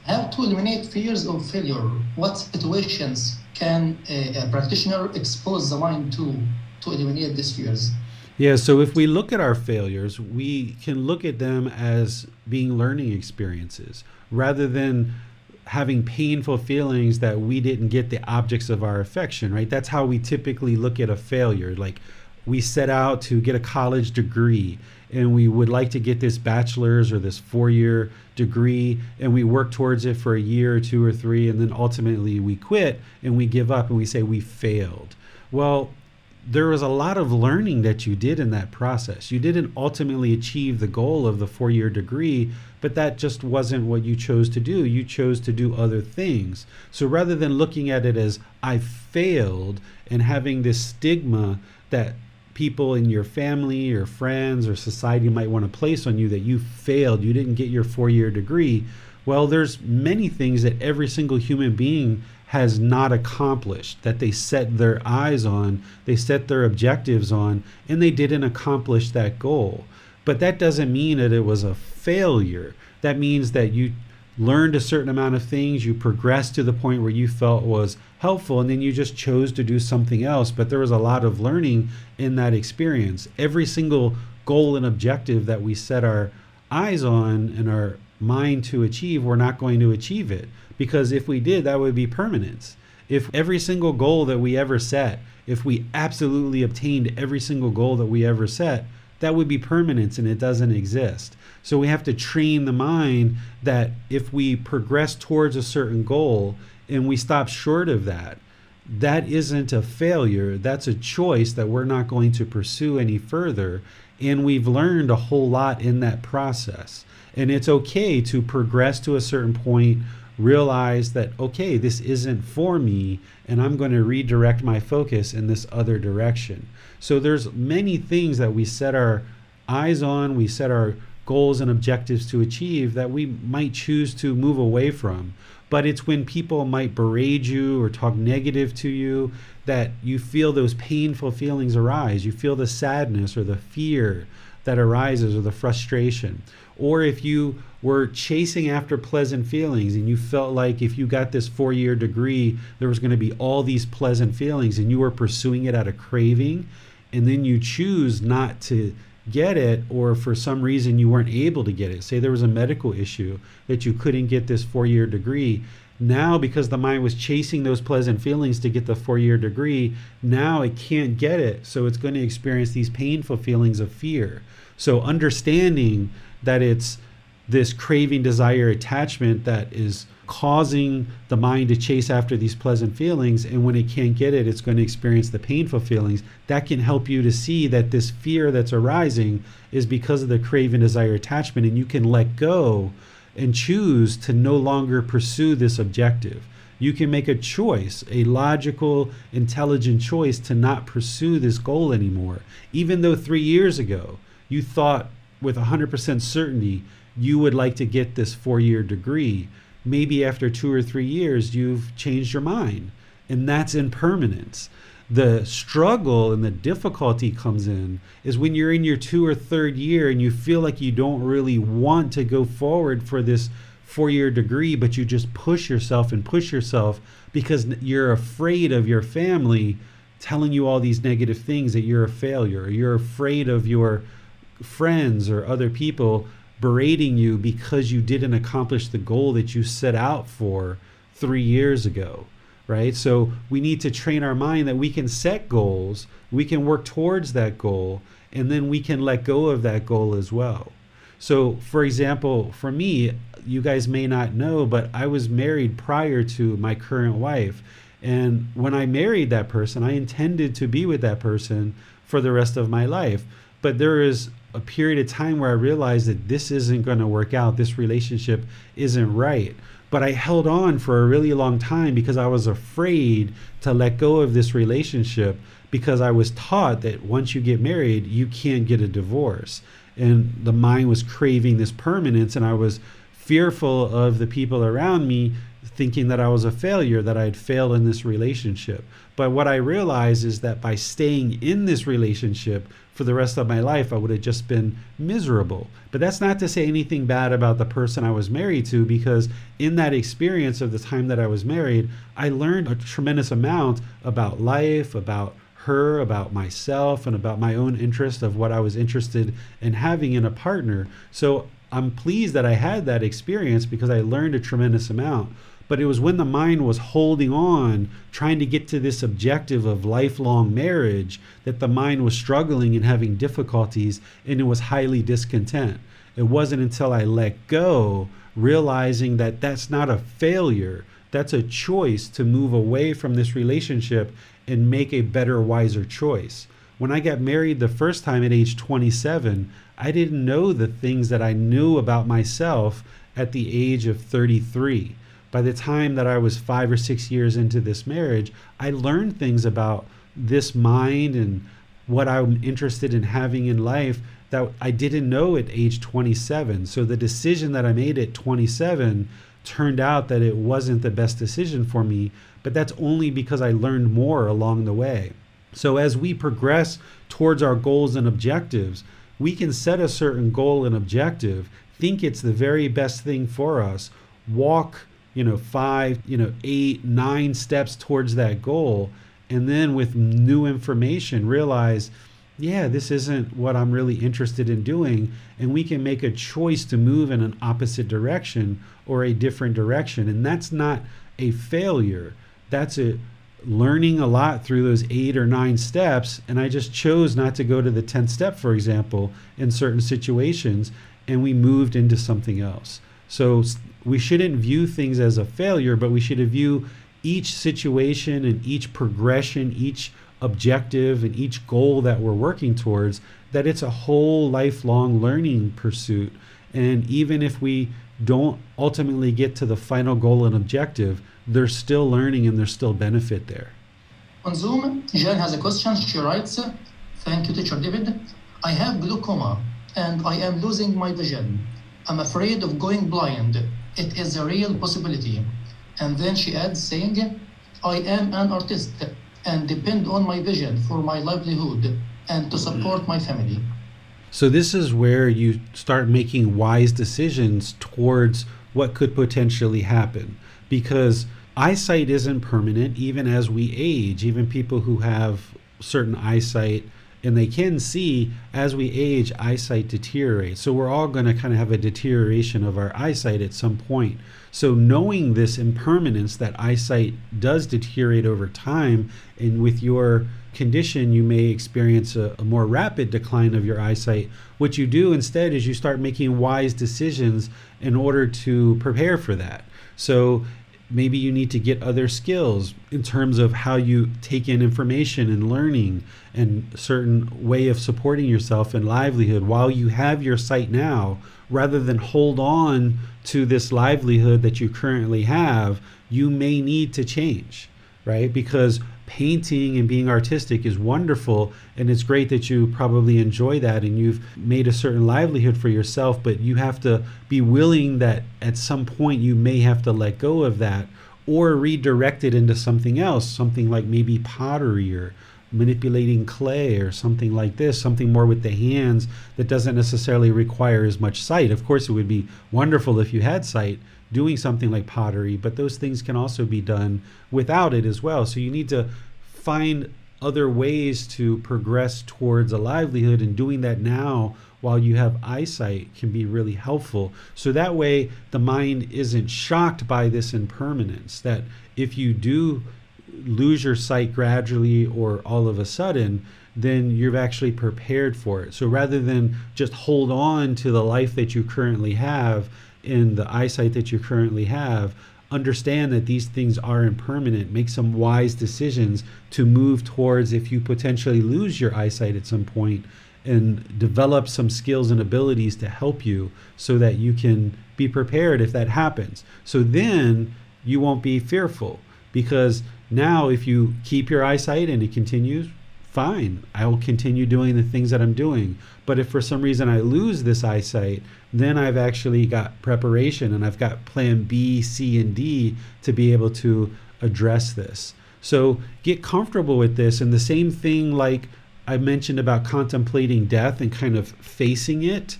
How to eliminate fears of failure? What situations can a, a practitioner expose the mind to to eliminate these fears? Yeah, so if we look at our failures, we can look at them as being learning experiences rather than having painful feelings that we didn't get the objects of our affection, right? That's how we typically look at a failure. Like we set out to get a college degree and we would like to get this bachelor's or this four year degree and we work towards it for a year or two or three and then ultimately we quit and we give up and we say we failed. Well, there was a lot of learning that you did in that process. You didn't ultimately achieve the goal of the four year degree, but that just wasn't what you chose to do. You chose to do other things. So rather than looking at it as I failed and having this stigma that people in your family or friends or society might want to place on you that you failed, you didn't get your four year degree. Well, there's many things that every single human being has not accomplished, that they set their eyes on, they set their objectives on, and they didn't accomplish that goal. But that doesn't mean that it was a failure. That means that you learned a certain amount of things, you progressed to the point where you felt was helpful, and then you just chose to do something else. But there was a lot of learning in that experience. Every single goal and objective that we set our eyes on and our mind to achieve, we're not going to achieve it because if we did, that would be permanence. If every single goal that we ever set, if we absolutely obtained every single goal that we ever set, that would be permanence and it doesn't exist. So we have to train the mind that if we progress towards a certain goal and we stop short of that, that isn't a failure. That's a choice that we're not going to pursue any further. And we've learned a whole lot in that process. And it's okay to progress to a certain point realize that, okay, this isn't for me, and I'm going to redirect my focus in this other direction. So there's many things that we set our eyes on, we set our goals and objectives to achieve that we might choose to move away from. But it's when people might berate you or talk negative to you that you feel those painful feelings arise. You feel the sadness or the fear that arises or the frustration. Or if you were chasing after pleasant feelings and you felt like if you got this four year degree, there was going to be all these pleasant feelings and you were pursuing it out of craving, and then you choose not to get it or for some reason you weren't able to get it. Say there was a medical issue that you couldn't get this four-year degree. Now because the mind was chasing those pleasant feelings to get the four-year degree now it can't get it. So it's going to experience these painful feelings of fear. So understanding that it's this craving desire attachment that is causing the mind to chase after these pleasant feelings. And when it can't get it, it's going to experience the painful feelings. That can help you to see that this fear that's arising is because of the craving desire attachment. And you can let go and choose to no longer pursue this objective. You can make a choice, a logical, intelligent choice to not pursue this goal anymore. Even though three years ago you thought with 100% certainty you would like to get this four year degree maybe after two or three years you've changed your mind. And that's impermanence. The struggle and the difficulty comes in is when you're in your two or third year and you feel like you don't really want to go forward for this four year degree but you just push yourself and push yourself because you're afraid of your family telling you all these negative things that you're a failure or you're afraid of your friends or other people berating you because you didn't accomplish the goal that you set out for three years ago, right? So we need to train our mind that we can set goals, we can work towards that goal, and then we can let go of that goal as well. So, for example, for me, you guys may not know, but I was married prior to my current wife. And when I married that person, I intended to be with that person for the rest of my life. But there is a period of time where I realized that this isn't going to work out. This relationship isn't right. But I held on for a really long time because I was afraid to let go of this relationship because I was taught that once you get married, you can't get a divorce. And the mind was craving this permanence, and I was fearful of the people around me thinking that I was a failure, that I had failed in this relationship. But what I realized is that by staying in this relationship for the rest of my life, I would have just been miserable. But that's not to say anything bad about the person I was married to, because in that experience of the time that I was married, I learned a tremendous amount about life, about her, about myself, and about my own interest of what I was interested in having in a partner. So I'm pleased that I had that experience because I learned a tremendous amount but it was when the mind was holding on, trying to get to this objective of lifelong marriage, that the mind was struggling and having difficulties and it was highly discontent. It wasn't until I let go, realizing that that's not a failure, that's a choice to move away from this relationship and make a better, wiser choice. When I got married the first time at age 27, I didn't know the things that I knew about myself at the age of 33 by the time that I was five or six years into this marriage, I learned things about this mind and what I'm interested in having in life that I didn't know at age 27. So the decision that I made at 27 turned out that it wasn't the best decision for me, but that's only because I learned more along the way. So as we progress towards our goals and objectives, we can set a certain goal and objective, think it's the very best thing for us, walk you know, five, you know, eight, nine steps towards that goal. And then with new information, realize, yeah, this isn't what I'm really interested in doing. And we can make a choice to move in an opposite direction or a different direction. And that's not a failure. That's a learning a lot through those eight or nine steps. And I just chose not to go to the 10th step, for example, in certain situations. And we moved into something else. So we shouldn't view things as a failure, but we should view each situation and each progression, each objective and each goal that we're working towards, that it's a whole lifelong learning pursuit. And even if we don't ultimately get to the final goal and objective, they're still learning and there's still benefit there. On Zoom, Jen has a question. She writes, Thank you, teacher David. I have glaucoma and I am losing my vision. I'm afraid of going blind. It is a real possibility. And then she adds, saying, I am an artist and depend on my vision for my livelihood and to support my family. So, this is where you start making wise decisions towards what could potentially happen because eyesight isn't permanent even as we age. Even people who have certain eyesight and they can see as we age, eyesight deteriorates. So, we're all going to kind of have a deterioration of our eyesight at some point. So, knowing this impermanence that eyesight does deteriorate over time, and with your condition, you may experience a, a, more rapid decline of your eyesight. What you do instead is you start making wise decisions in order to prepare for that. So maybe you need to get other skills in terms of how you take in information and learning and certain way of supporting yourself and livelihood while you have your sight now rather than hold on to this livelihood that you currently have you may need to change right? Because painting and being artistic is wonderful and it's great that you probably enjoy that and you've made a certain livelihood for yourself but you have to be willing that at some point you may have to let go of that or redirect it into something else something like maybe pottery or manipulating clay or something like this something more with the hands that doesn't necessarily require as much sight. Of course it would be wonderful if you had sight doing something like pottery, but those things can also be done without it as well. So you need to find other ways to progress towards a livelihood, and doing that now while you have eyesight can be really helpful. So that way, the mind isn't shocked by this impermanence. That if you do lose your sight gradually or all of a sudden, then you've actually prepared for it. So rather than just hold on to the life that you currently have, in the eyesight that you currently have, understand that these things are impermanent. Make some wise decisions to move towards if you potentially lose your eyesight at some point and develop some skills and abilities to help you so that you can be prepared if that happens. So then you won't be fearful because now if you keep your eyesight and it continues, fine, I will continue doing the things that I'm doing. But if for some reason I lose this eyesight, then I've actually got preparation and I've got plan B, C, and D to be able to address this. So get comfortable with this. And the same thing, like I mentioned about contemplating death and kind of facing it,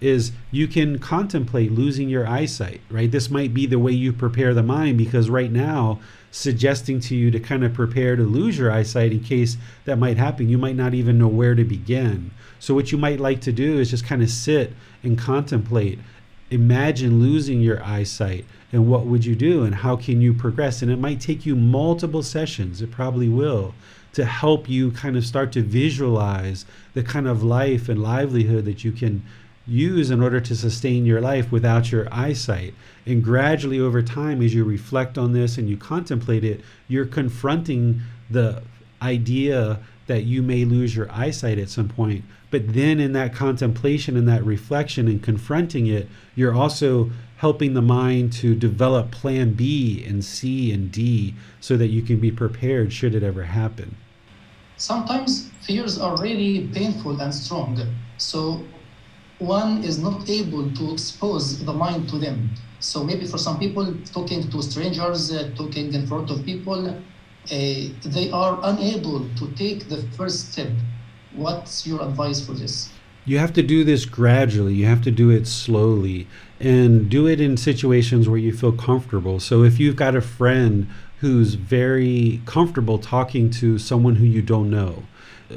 is you can contemplate losing your eyesight, right? This might be the way you prepare the mind because right now, suggesting to you to kind of prepare to lose your eyesight in case that might happen, you might not even know where to begin. So, what you might like to do is just kind of sit and contemplate. Imagine losing your eyesight and what would you do and how can you progress? And it might take you multiple sessions, it probably will, to help you kind of start to visualize the kind of life and livelihood that you can use in order to sustain your life without your eyesight. And gradually over time, as you reflect on this and you contemplate it, you're confronting the idea that you may lose your eyesight at some point. But then in that contemplation and that reflection and confronting it, you're also helping the mind to develop plan B and C and D so that you can be prepared should it ever happen. Sometimes fears are really painful and strong. So one is not able to expose the mind to them. So maybe for some people, talking to strangers, uh, talking in front of people, uh, they are unable to take the first step. What's your advice for this? You have to do this gradually. You have to do it slowly and do it in situations where you feel comfortable. So if you've got a friend who's very comfortable talking to someone who you don't know,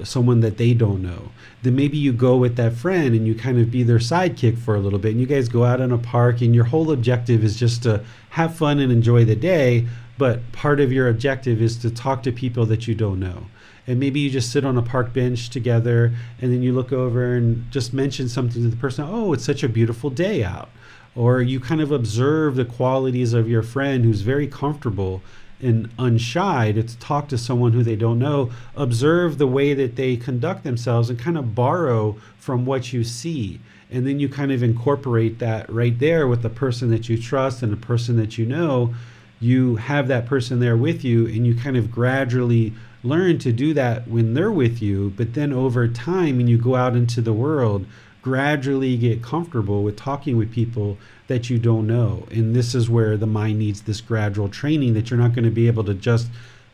someone that they don't know, then maybe you go with that friend and you kind of be their sidekick for a little bit. And you guys go out in a park, and your whole objective is just to have fun and enjoy the day. But part of your objective is to talk to people that you don't know. And maybe you just sit on a park bench together and then you look over and just mention something to the person, oh, it's such a beautiful day out. Or you kind of observe the qualities of your friend who's very comfortable and unshy to talk to someone who they don't know, observe the way that they conduct themselves and kind of borrow from what you see. And then you kind of incorporate that right there with the person that you trust and the person that you know. You have that person there with you, and you kind of gradually learn to do that when they're with you. But then over time, when you go out into the world, gradually get comfortable with talking with people that you don't know. And this is where the mind needs this gradual training that you're not going to be able to just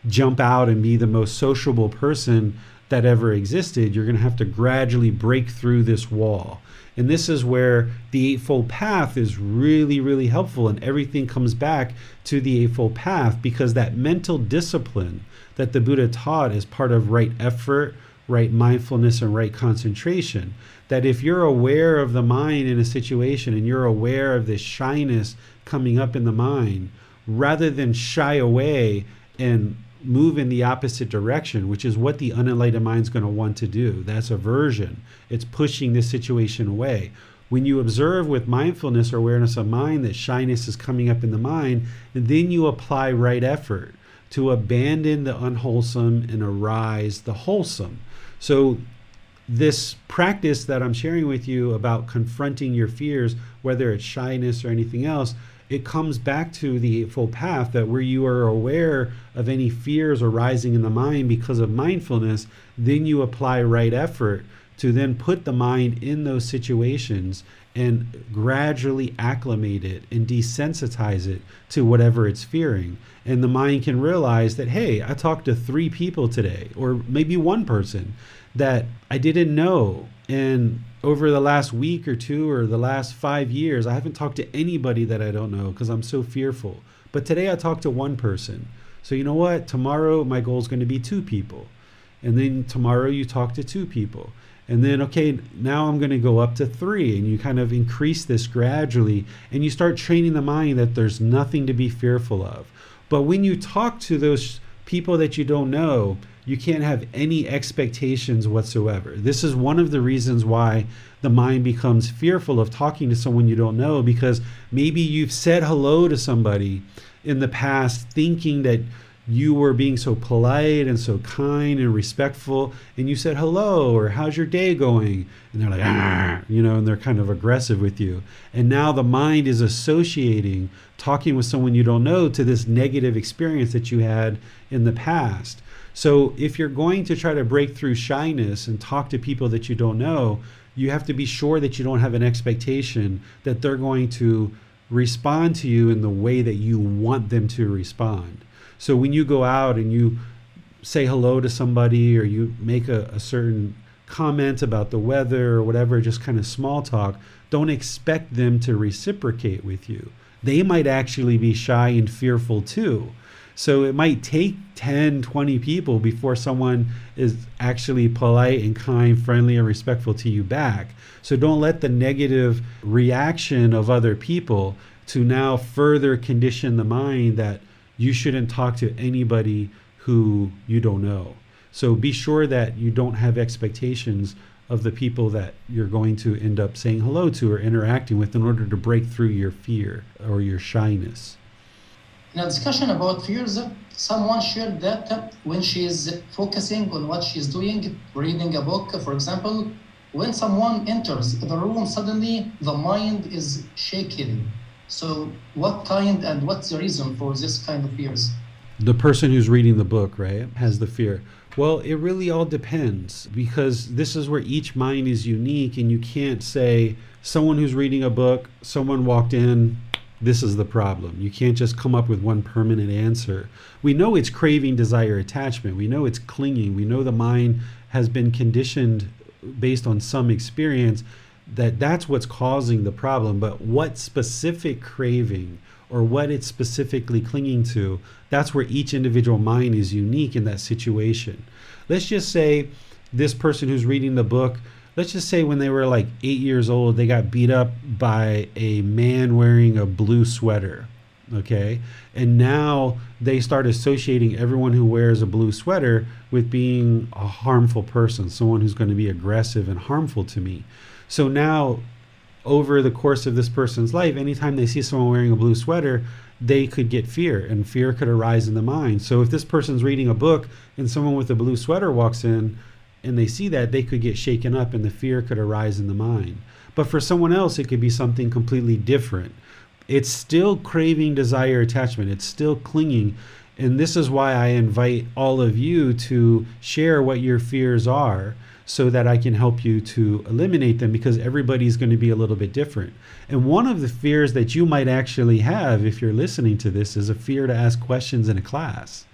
jump out and be the most sociable person that ever existed. You're going to have to gradually break through this wall. And this is where the Eightfold Path is really, really helpful. And everything comes back to the Eightfold Path because that mental discipline that the Buddha taught is part of right effort, right mindfulness, and right concentration that if you're aware of the mind in a situation and you're aware of this shyness coming up in the mind, rather than shy away and move in the opposite direction, which is what the unenlightened mind is going to want to do. That's aversion. It's pushing this situation away. When you observe with mindfulness or awareness of mind that shyness is coming up in the mind, then you apply right effort to abandon the unwholesome and arise the wholesome. So this practice that I'm sharing with you about confronting your fears, whether it's shyness or anything else, it comes back to the Eightfold Path that where you are aware of any fears arising in the mind because of mindfulness, then you apply right effort to then put the mind in those situations and gradually acclimate it and desensitize it to whatever it's fearing. And the mind can realize that, hey, I talked to three people today, or maybe one person that I didn't know. And over the last week or two or the last five years, I haven't talked to anybody that I don't know because I'm so fearful. But today I talked to one person. So you know what? Tomorrow my goal is going to be two people. And then tomorrow you talk to two people. And then, okay, now I'm going to go up to three. And you kind of increase this gradually. And you start training the mind that there's nothing to be fearful of. But when you talk to those people that you don't know, you can't have any expectations whatsoever. This is one of the reasons why the mind becomes fearful of talking to someone you don't know because maybe you've said hello to somebody in the past thinking that you were being so polite and so kind and respectful and you said hello or how's your day going? And they're like you know and they're kind of aggressive with you. And now the mind is associating talking with someone you don't know to this negative experience that you had in the past so if you're going to try to break through shyness and talk to people that you don't know, you have to be sure that you don't have an expectation that they're going to respond to you in the way that you want them to respond. So when you go out and you say hello to somebody or you make a, a certain comment about the weather or whatever, just kind of small talk, don't expect them to reciprocate with you. They might actually be shy and fearful too. So it might take 10, 20 people before someone is actually polite and kind, friendly, and respectful to you back. So don't let the negative reaction of other people to now further condition the mind that you shouldn't talk to anybody who you don't know. So be sure that you don't have expectations of the people that you're going to end up saying hello to or interacting with in order to break through your fear or your shyness. In a discussion about fears, someone shared that when she is focusing on what she's doing, reading a book, for example, when someone enters the room, suddenly the mind is shaking. So, what kind and what's the reason for this kind of fears? The person who's reading the book, right, has the fear. Well, it really all depends because this is where each mind is unique, and you can't say someone who's reading a book, someone walked in, this is the problem. You can't just come up with one permanent answer. We know it's craving, desire, attachment. We know it's clinging. We know the mind has been conditioned based on some experience that that's what's causing the problem. But what specific craving or what it's specifically clinging to, that's where each individual mind is unique in that situation. Let's just say this person who's reading the book let's just say when they were like eight years old, they got beat up by a man wearing a blue sweater. Okay. And now they start associating everyone who wears a blue sweater with being a harmful person, someone who's going to be aggressive and harmful to me. So now over the course of this person's life, anytime they see someone wearing a blue sweater, they could get fear and fear could arise in the mind. So if this person's reading a book and someone with a blue sweater walks in and they see that, they could get shaken up and the fear could arise in the mind. But for someone else, it could be something completely different. It's still craving, desire, attachment. It's still clinging. And this is why I invite all of you to share what your fears are so that I can help you to eliminate them because everybody's going to be a little bit different. And one of the fears that you might actually have if you're listening to this is a fear to ask questions in a class.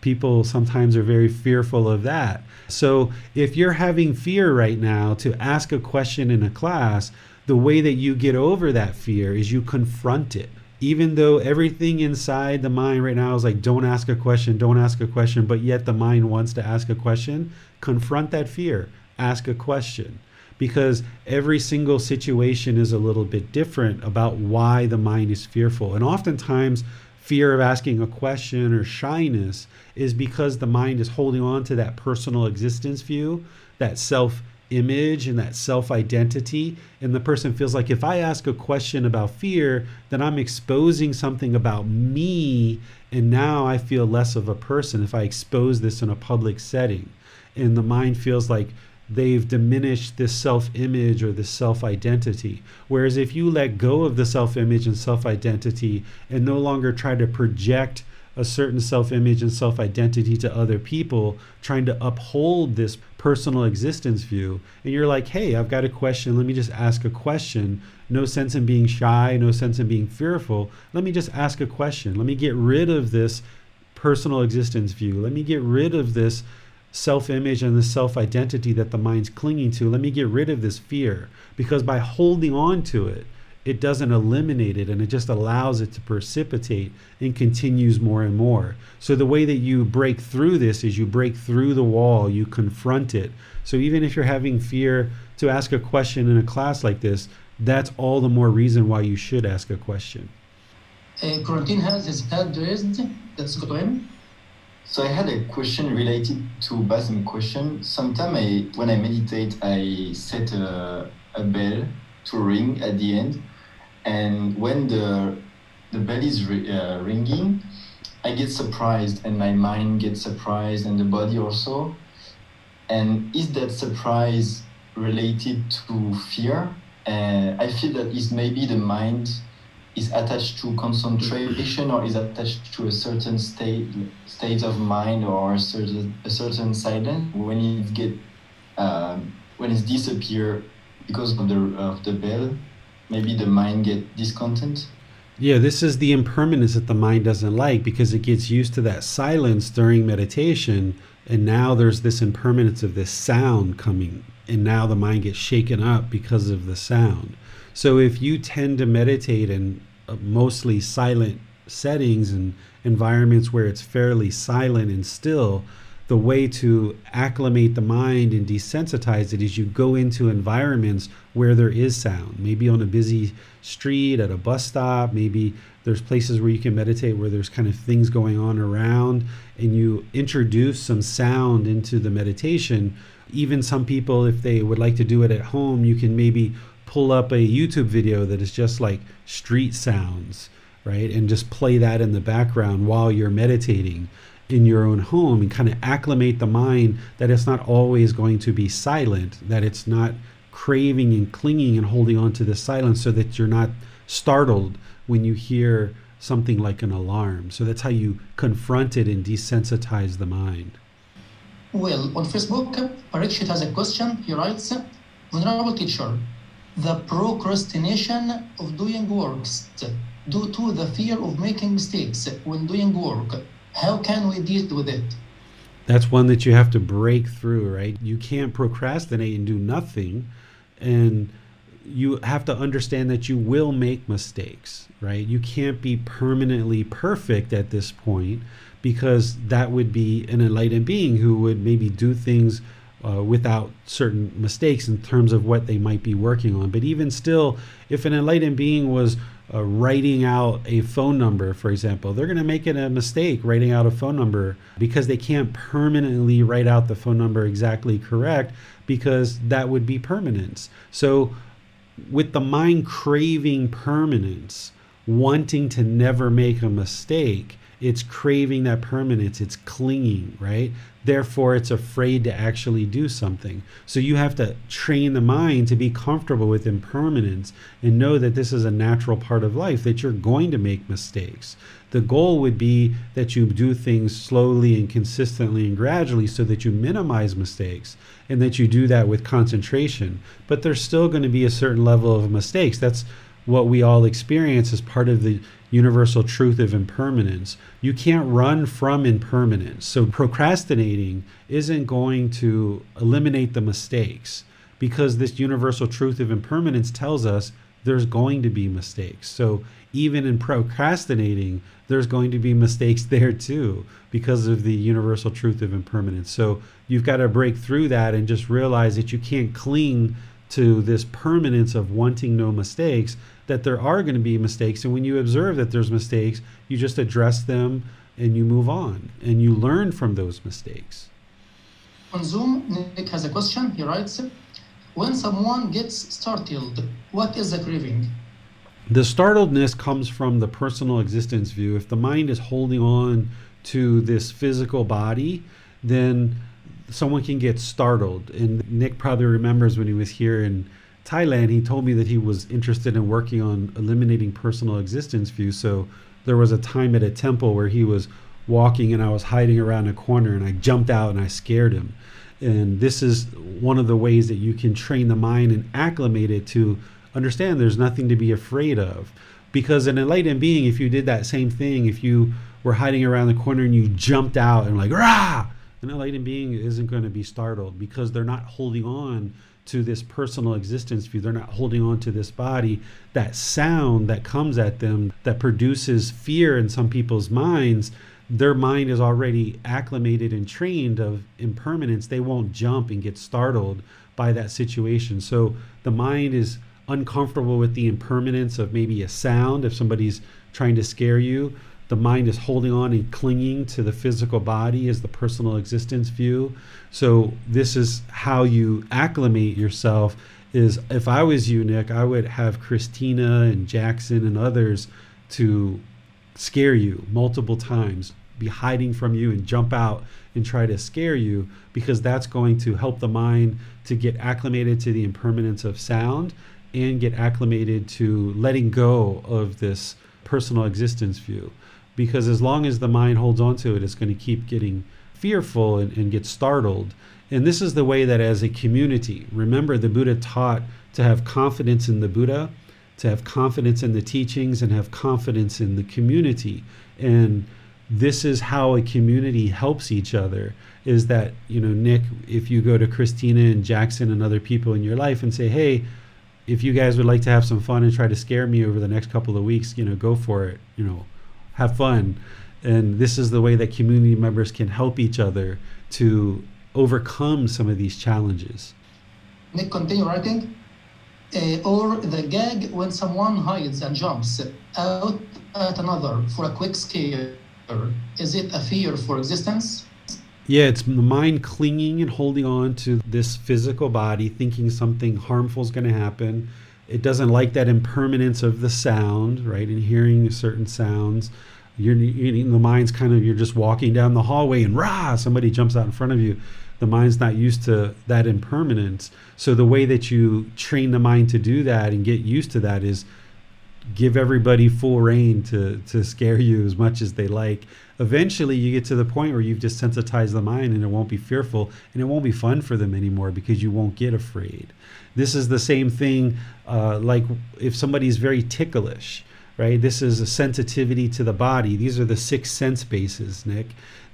People sometimes are very fearful of that. So if you're having fear right now to ask a question in a class, the way that you get over that fear is you confront it even though everything inside the mind right now is like, don't ask a question, don't ask a question, but yet the mind wants to ask a question, confront that fear, ask a question. Because every single situation is a little bit different about why the mind is fearful. And oftentimes, fear of asking a question or shyness is because the mind is holding on to that personal existence view, that self image and that self identity. And the person feels like if I ask a question about fear, then I'm exposing something about me. And now I feel less of a person if I expose this in a public setting. And the mind feels like they've diminished this self image or this self identity. Whereas if you let go of the self image and self identity and no longer try to project a certain self image and self identity to other people, trying to uphold this personal existence view. And you're like, hey, I've got a question. Let me just ask a question. No sense in being shy, no sense in being fearful. Let me just ask a question. Let me get rid of this personal existence view. Let me get rid of this self image and the self identity that the mind's clinging to. Let me get rid of this fear because by holding on to it, it doesn't eliminate it and it just allows it to precipitate and continues more and more. So the way that you break through this is you break through the wall, you confront it. So even if you're having fear to ask a question in a class like this, that's all the more reason why you should ask a question. Uh, Quarantine has his hand raised. Let's go to him. So I had a question related to Basim question. Sometimes I, when I meditate, I set a, a bell to ring at the end. And when the the bell is uh, ringing i get surprised and my mind gets surprised and the body also. And is that surprise related to fear? Uh, i feel that is maybe the mind is attached to concentration or is attached to a certain state state of mind or a certain a certain silence when it get um, when it disappear because of the of the bell? Maybe the mind get discontent? Yeah this is the impermanence that the mind doesn't like because it gets used to that silence during meditation and now there's this impermanence of this sound coming and now the mind gets shaken up because of the sound so if you tend to meditate in uh, mostly silent settings and environments where it's fairly silent and still the way to acclimate the mind and desensitize it is you go into environments where there is sound. Maybe on a busy street, at a bus stop, maybe there's places where you can meditate where there's kind of things going on around, and you introduce some sound into the meditation. Even some people, if they would like to do it at home, you can maybe pull up a YouTube video that is just like street sounds, right? And just play that in the background while you're meditating in your own home and kind of acclimate the mind that it's not always going to be silent, that it's not craving and clinging and holding on to the silence so that you're not startled when you hear something like an alarm. So that's how you confront it and desensitize the mind. Well, on Facebook, Parikshit has a question. He writes, Venerable teacher, the procrastination of doing works due to the fear of making mistakes when doing work how can we deal with it? That's one that you have to break through, right? You can't procrastinate and do nothing. And you have to understand that you will make mistakes, right? You can't be permanently perfect at this point because that would be an enlightened being who would maybe do things uh, without certain mistakes in terms of what they might be working on. But even still, if an enlightened being was uh, writing out a phone number, for example, they're going to make it a mistake writing out a phone number because they can't permanently write out the phone number exactly correct because that would be permanence. So with the mind craving permanence, wanting to never make a mistake, it's craving that permanence, it's clinging, right? Therefore, it's afraid to actually do something. So you have to train the mind to be comfortable with impermanence and know that this is a natural part of life, that you're going to make mistakes. The goal would be that you do things slowly and consistently and gradually so that you minimize mistakes and that you do that with concentration. But there's still going to be a certain level of mistakes. That's what we all experience as part of the universal truth of impermanence. You can't run from impermanence. So procrastinating isn't going to eliminate the mistakes because this universal truth of impermanence tells us there's going to be mistakes. So even in procrastinating, there's going to be mistakes there too because of the universal truth of impermanence. So you've got to break through that and just realize that you can't cling to this permanence of wanting no mistakes, that there are going to be mistakes. And when you observe that there's mistakes, you just address them and you move on and you learn from those mistakes. On Zoom, Nick has a question. He writes When someone gets startled, what is the craving? The startledness comes from the personal existence view. If the mind is holding on to this physical body, then someone can get startled. And Nick probably remembers when he was here in Thailand, he told me that he was interested in working on eliminating personal existence view. So there was a time at a temple where he was walking and I was hiding around a corner and I jumped out and I scared him. And this is one of the ways that you can train the mind and acclimate it to understand there's nothing to be afraid of. Because an enlightened being, if you did that same thing, if you were hiding around the corner and you jumped out and like, rah, an enlightened being isn't going to be startled because they're not holding on to this personal existence view. They're not holding on to this body. That sound that comes at them that produces fear in some people's minds, their mind is already acclimated and trained of impermanence. They won't jump and get startled by that situation. So the mind is uncomfortable with the impermanence of maybe a sound if somebody's trying to scare you. The mind is holding on and clinging to the physical body as the personal existence view. So this is how you acclimate yourself is if I was you, Nick, I would have Christina and Jackson and others to scare you multiple times, be hiding from you and jump out and try to scare you because that's going to help the mind to get acclimated to the impermanence of sound and get acclimated to letting go of this personal existence view. Because as long as the mind holds on to it, it's going to keep getting fearful and, and get startled. And this is the way that, as a community, remember the Buddha taught to have confidence in the Buddha, to have confidence in the teachings, and have confidence in the community. And this is how a community helps each other is that you know nick if you go to christina and jackson and other people in your life and say hey if you guys would like to have some fun and try to scare me over the next couple of weeks, you know, go for it. You know, have fun. And this is the way that community members can help each other to overcome some of these challenges. Nick, continue writing. Uh, or the gag when someone hides and jumps out at another for a quick scare. Is it a fear for existence? Yeah, it's the mind clinging and holding on to this physical body, thinking something harmful is going to happen. It doesn't like that impermanence of the sound, right? And hearing certain sounds. You're, you're, the mind's kind of, you're just walking down the hallway and rah, somebody jumps out in front of you. The mind's not used to that impermanence. So the way that you train the mind to do that and get used to that is give everybody full reign to to scare you as much as they like eventually you get to the point where you've just sensitized the mind and it won't be fearful and it won't be fun for them anymore because you won't get afraid. This is the same thing uh, like if somebody's very ticklish right? This is a sensitivity to the body. These are the six sense bases nick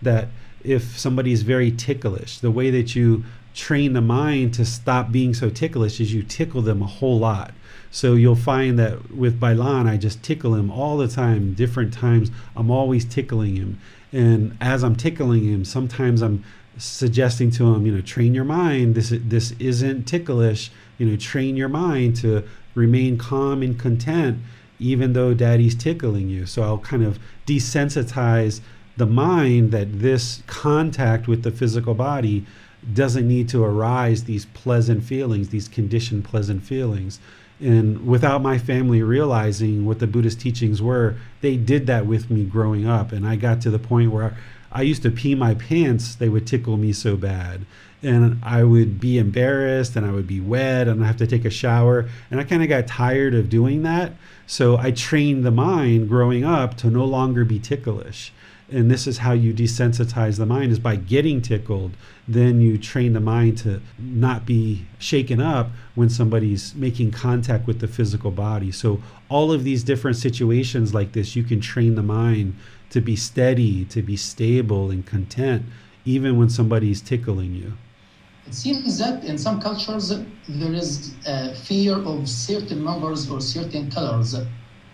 that if somebody's very ticklish the way that you train the mind to stop being so ticklish is you tickle them a whole lot so you'll find that with Bailan, I just tickle him all the time, different times. I'm always tickling him. And as I'm tickling him, sometimes I'm suggesting to him, you know, train your mind. This this isn't ticklish. You know, train your mind to remain calm and content, even though daddy's tickling you. So I'll kind of desensitize the mind that this contact with the physical body doesn't need to arise these pleasant feelings, these conditioned pleasant feelings And without my family realizing what the Buddhist teachings were, they did that with me growing up. And I got to the point where I used to pee my pants, they would tickle me so bad. And I would be embarrassed and I would be wet and I have to take a shower. And I kind of got tired of doing that. So I trained the mind growing up to no longer be ticklish and this is how you desensitize the mind is by getting tickled. Then you train the mind to not be shaken up when somebody's making contact with the physical body. So all of these different situations like this you can train the mind to be steady to be stable and content even when somebody's tickling you. It seems that in some cultures there is a fear of certain numbers or certain colors.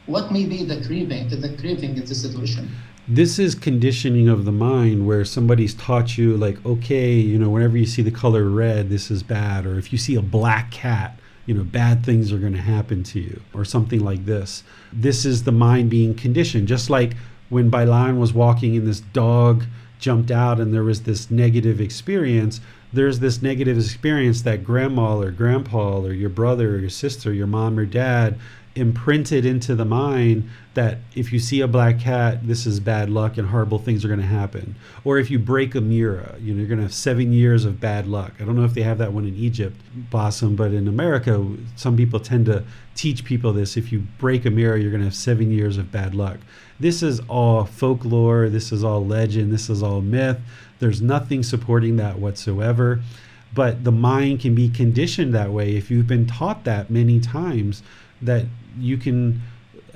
What may be the craving the craving in this situation this is conditioning of the mind where somebody's taught you like okay you know whenever you see the color red this is bad or if you see a black cat you know bad things are going to happen to you or something like this. This is the mind being conditioned just like when Bailan was walking and this dog jumped out and there was this negative experience there's this negative experience that grandma or grandpa or your brother or your sister your mom or dad imprinted into the mind that if you see a black cat, this is bad luck and horrible things are going to happen. Or if you break a mirror, you know, you're going to have seven years of bad luck. I don't know if they have that one in Egypt, Bassem, but in America, some people tend to teach people this. If you break a mirror, you're going to have seven years of bad luck. This is all folklore. This is all legend. This is all myth. There's nothing supporting that whatsoever. But the mind can be conditioned that way if you've been taught that many times that you can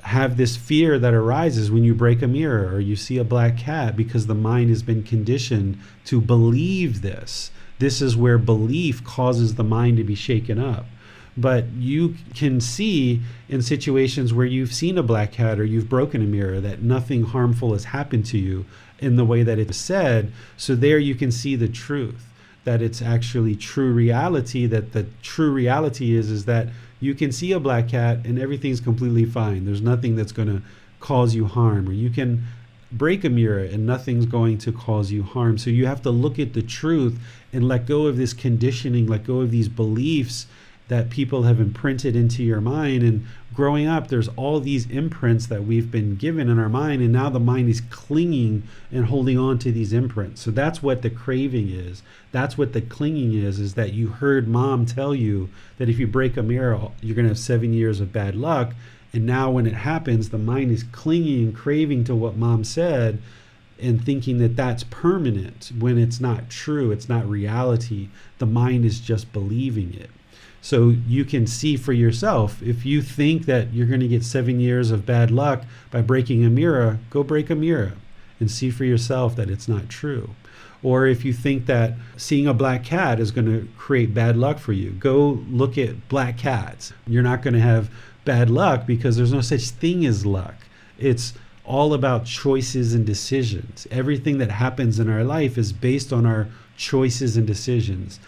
have this fear that arises when you break a mirror or you see a black cat because the mind has been conditioned to believe this. This is where belief causes the mind to be shaken up. But you can see in situations where you've seen a black cat or you've broken a mirror that nothing harmful has happened to you in the way that it's said. So there you can see the truth that it's actually true reality that the true reality is is that you can see a black cat and everything's completely fine. There's nothing that's going to cause you harm, or you can break a mirror and nothing's going to cause you harm. So you have to look at the truth and let go of this conditioning, let go of these beliefs that people have imprinted into your mind. And growing up, there's all these imprints that we've been given in our mind, and now the mind is clinging and holding on to these imprints. So that's what the craving is. That's what the clinging is, is that you heard mom tell you that if you break a mirror, you're going to have seven years of bad luck. And now when it happens, the mind is clinging and craving to what mom said and thinking that that's permanent when it's not true, it's not reality. The mind is just believing it. So you can see for yourself if you think that you're going to get seven years of bad luck by breaking a mirror, go break a mirror and see for yourself that it's not true. Or if you think that seeing a black cat is going to create bad luck for you, go look at black cats. You're not going to have bad luck because there's no such thing as luck. It's all about choices and decisions. Everything that happens in our life is based on our choices and decisions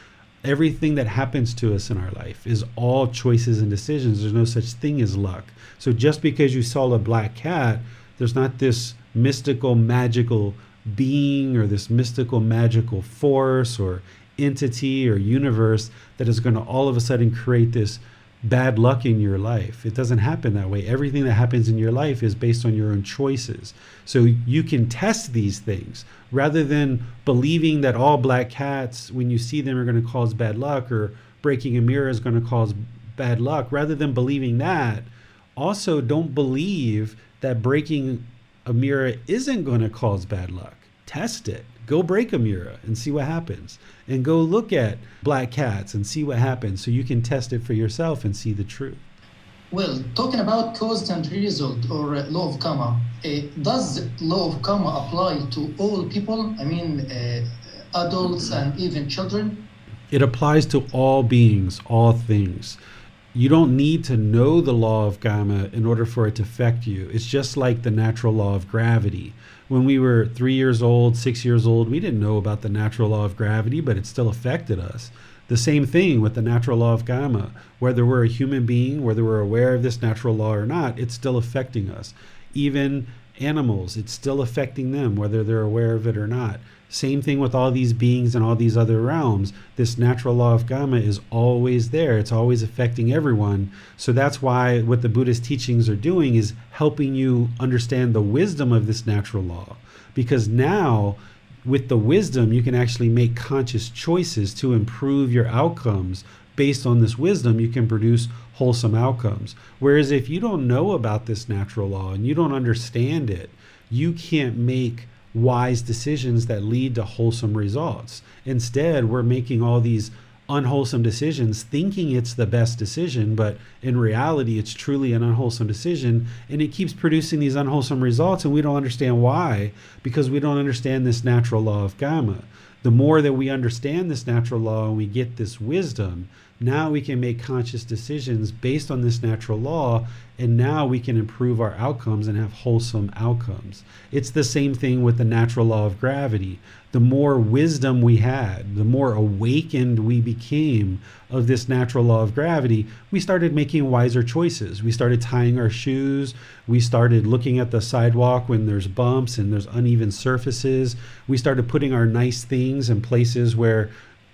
everything that happens to us in our life is all choices and decisions. There's no such thing as luck. So just because you saw a black cat, there's not this mystical, magical being or this mystical, magical force or entity or universe that is going to all of a sudden create this bad luck in your life. It doesn't happen that way. Everything that happens in your life is based on your own choices. So you can test these things rather than believing that all black cats, when you see them, are going to cause bad luck or breaking a mirror is going to cause bad luck. Rather than believing that, also don't believe that breaking a mirror isn't going to cause bad luck. Test it go break a mirror and see what happens and go look at black cats and see what happens so you can test it for yourself and see the truth. Well talking about cause and result or uh, law of karma uh, does law of karma apply to all people? I mean uh, adults and even children? It applies to all beings all things you don't need to know the law of karma in order for it to affect you. It's just like the natural law of gravity. When we were three years old, six years old, we didn't know about the natural law of gravity, but it still affected us. The same thing with the natural law of karma. Whether we're a human being, whether we're aware of this natural law or not, it's still affecting us. Even animals, it's still affecting them, whether they're aware of it or not. Same thing with all these beings and all these other realms. This natural law of karma is always there. It's always affecting everyone. So that's why what the Buddhist teachings are doing is helping you understand the wisdom of this natural law. Because now, with the wisdom, you can actually make conscious choices to improve your outcomes. Based on this wisdom, you can produce wholesome outcomes. Whereas if you don't know about this natural law and you don't understand it, you can't make wise decisions that lead to wholesome results. Instead, we're making all these unwholesome decisions thinking it's the best decision, but in reality, it's truly an unwholesome decision. And it keeps producing these unwholesome results, and we don't understand why because we don't understand this natural law of karma. The more that we understand this natural law and we get this wisdom, now we can make conscious decisions based on this natural law, and now we can improve our outcomes and have wholesome outcomes. It's the same thing with the natural law of gravity. The more wisdom we had, the more awakened we became of this natural law of gravity, we started making wiser choices. We started tying our shoes. We started looking at the sidewalk when there's bumps and there's uneven surfaces. We started putting our nice things in places where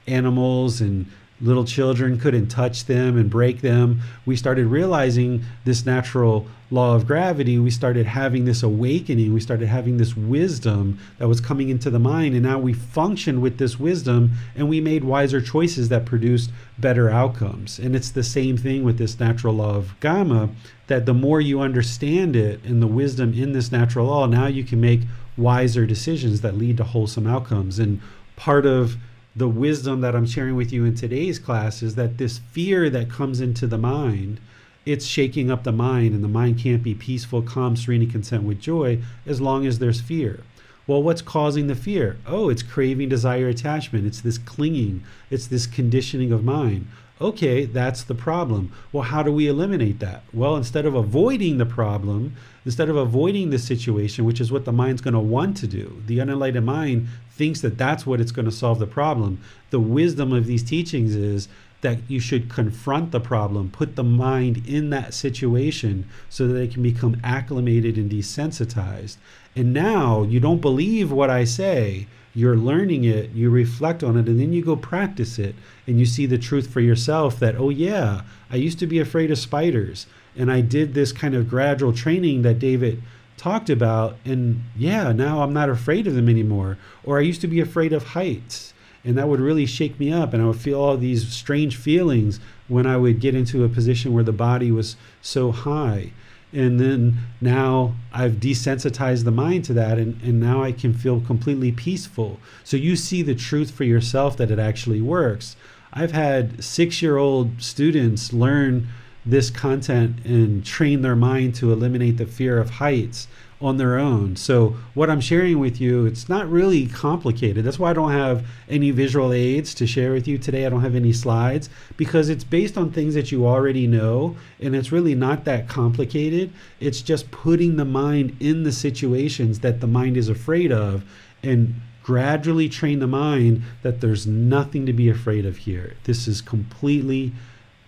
animals and little children couldn't touch them and break them. We started realizing this natural law of gravity. We started having this awakening. We started having this wisdom that was coming into the mind. And now we functioned with this wisdom and we made wiser choices that produced better outcomes. And it's the same thing with this natural law of karma that the more you understand it and the wisdom in this natural law, now you can make wiser decisions that lead to wholesome outcomes. And part of the wisdom that I'm sharing with you in today's class is that this fear that comes into the mind, it's shaking up the mind, and the mind can't be peaceful, calm, serene, and content with joy as long as there's fear. Well, what's causing the fear? Oh, it's craving, desire, attachment. It's this clinging, it's this conditioning of mind. Okay, that's the problem. Well, how do we eliminate that? Well, instead of avoiding the problem, instead of avoiding the situation, which is what the mind's going to want to do, the unenlightened mind thinks that that's what it's going to solve the problem. The wisdom of these teachings is that you should confront the problem, put the mind in that situation so that it can become acclimated and desensitized. And now you don't believe what I say, you're learning it, you reflect on it, and then you go practice it, and you see the truth for yourself that, oh, yeah, I used to be afraid of spiders, and I did this kind of gradual training that David talked about and yeah now i'm not afraid of them anymore. Or i used to be afraid of heights and that would really shake me up and i would feel all these strange feelings when i would get into a position where the body was so high. And then now i've desensitized the mind to that and, and now i can feel completely peaceful. So you see the truth for yourself that it actually works. I've had six year old students learn this content and train their mind to eliminate the fear of heights on their own. So what I'm sharing with you, it's not really complicated. That's why I don't have any visual aids to share with you today. I don't have any slides because it's based on things that you already know and it's really not that complicated. It's just putting the mind in the situations that the mind is afraid of and gradually train the mind that there's nothing to be afraid of here. This is completely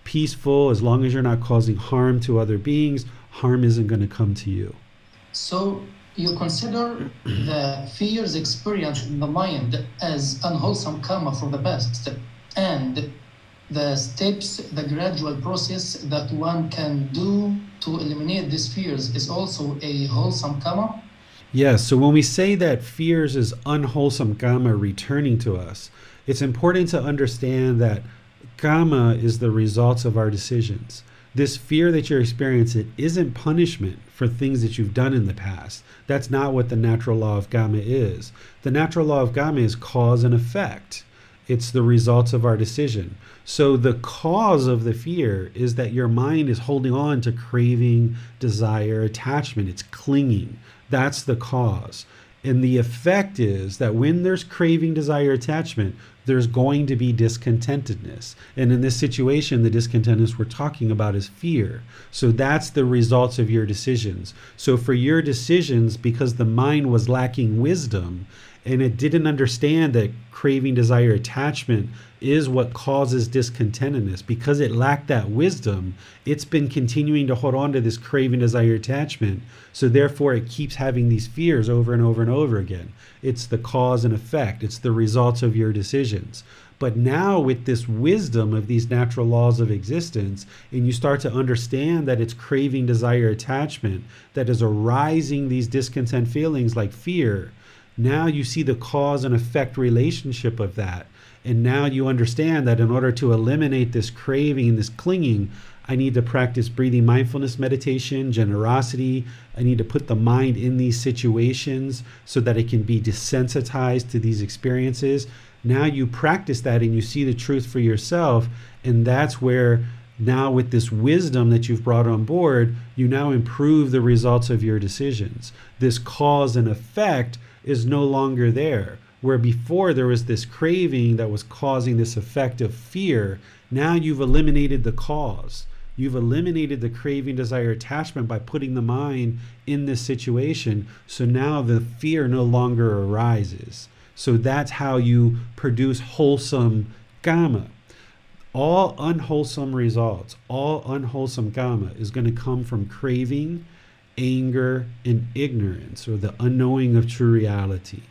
peaceful as long as you're not causing harm to other beings harm isn't going to come to you. So you consider the fears experienced in the mind as unwholesome karma for the past and the steps the gradual process that one can do to eliminate these fears is also a wholesome karma? Yes, so when we say that fears is unwholesome karma returning to us, it's important to understand that Karma is the results of our decisions. This fear that you're experiencing isn't punishment for things that you've done in the past. That's not what the natural law of karma is. The natural law of karma is cause and effect. It's the results of our decision. So the cause of the fear is that your mind is holding on to craving, desire, attachment. It's clinging. That's the cause. And the effect is that when there's craving, desire, attachment, there's going to be discontentedness. And in this situation, the discontentedness we're talking about is fear. So that's the results of your decisions. So for your decisions, because the mind was lacking wisdom, and it didn't understand that craving, desire, attachment is what causes discontentedness. Because it lacked that wisdom, it's been continuing to hold on to this craving, desire, attachment. So therefore, it keeps having these fears over and over and over again. It's the cause and effect, it's the results of your decisions. But now, with this wisdom of these natural laws of existence, and you start to understand that it's craving, desire, attachment that is arising these discontent feelings like fear, now you see the cause and effect relationship of that. And now you understand that in order to eliminate this craving and this clinging, I need to practice breathing mindfulness meditation, generosity. I need to put the mind in these situations so that it can be desensitized to these experiences. Now you practice that and you see the truth for yourself. And that's where now with this wisdom that you've brought on board, you now improve the results of your decisions. This cause and effect is no longer there. Where before there was this craving that was causing this effect of fear, now you've eliminated the cause. You've eliminated the craving, desire, attachment by putting the mind in this situation. So now the fear no longer arises. So that's how you produce wholesome karma. All unwholesome results, all unwholesome karma is going to come from craving, anger, and ignorance, or the unknowing of true reality.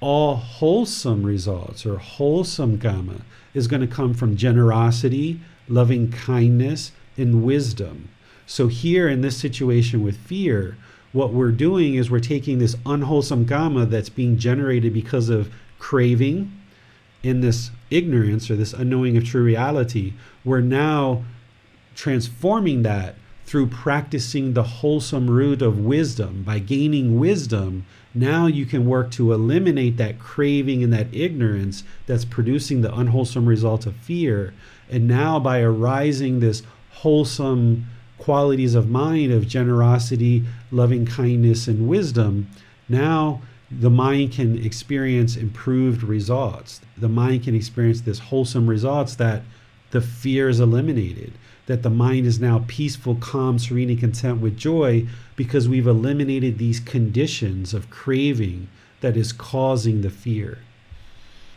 All wholesome results, or wholesome karma, is going to come from generosity, loving kindness, and wisdom. So, here in this situation with fear, what we're doing is we're taking this unwholesome karma that's being generated because of craving in this ignorance or this unknowing of true reality. We're now transforming that through practicing the wholesome root of wisdom. By gaining wisdom, now you can work to eliminate that craving and that ignorance that's producing the unwholesome result of fear. And now, by arising this wholesome qualities of mind of generosity, loving kindness, and wisdom, now the mind can experience improved results. The mind can experience this wholesome results that the fear is eliminated, that the mind is now peaceful, calm, serene, and content with joy because we've eliminated these conditions of craving that is causing the fear.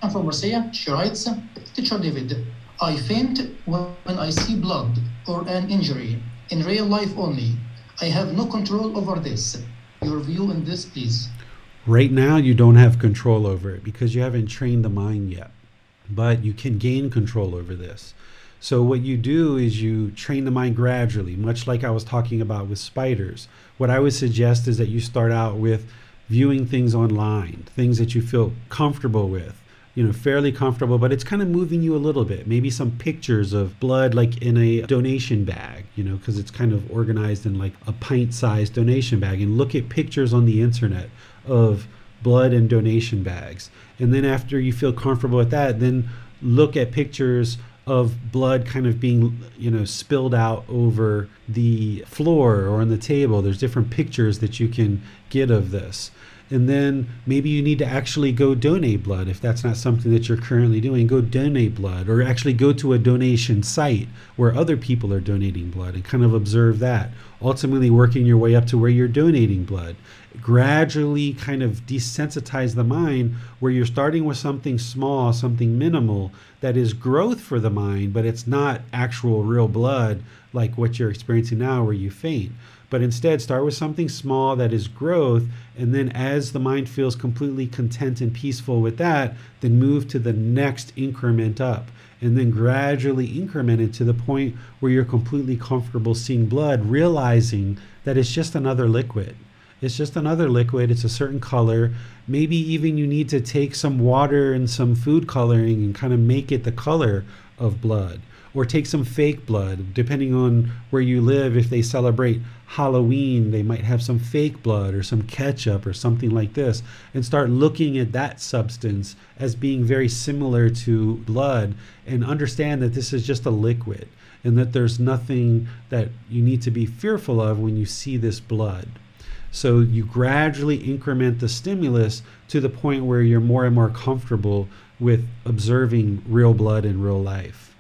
And from Marcia, she writes, Teacher David, I faint when I see blood or an injury in real life only. I have no control over this. Your view on this, please. Right now, you don't have control over it because you haven't trained the mind yet, but you can gain control over this. So, what you do is you train the mind gradually, much like I was talking about with spiders. What I would suggest is that you start out with viewing things online, things that you feel comfortable with you know, fairly comfortable, but it's kind of moving you a little bit. Maybe some pictures of blood, like in a donation bag, you know, because it's kind of organized in like a pint sized donation bag. And look at pictures on the internet of blood and donation bags. And then after you feel comfortable with that, then look at pictures of blood kind of being you know spilled out over the floor or on the table. There's different pictures that you can get of this. And then maybe you need to actually go donate blood if that's not something that you're currently doing. Go donate blood or actually go to a donation site where other people are donating blood and kind of observe that. Ultimately working your way up to where you're donating blood gradually kind of desensitize the mind where you're starting with something small something minimal that is growth for the mind but it's not actual real blood like what you're experiencing now where you faint but instead start with something small that is growth. And then as the mind feels completely content and peaceful with that, then move to the next increment up. And then gradually increment it to the point where you're completely comfortable seeing blood, realizing that it's just another liquid. It's just another liquid. It's a certain color. Maybe even you need to take some water and some food coloring and kind of make it the color of blood or take some fake blood. Depending on where you live, if they celebrate Halloween, they might have some fake blood or some ketchup or something like this, and start looking at that substance as being very similar to blood and understand that this is just a liquid and that there's nothing that you need to be fearful of when you see this blood. So you gradually increment the stimulus to the point where you're more and more comfortable with observing real blood in real life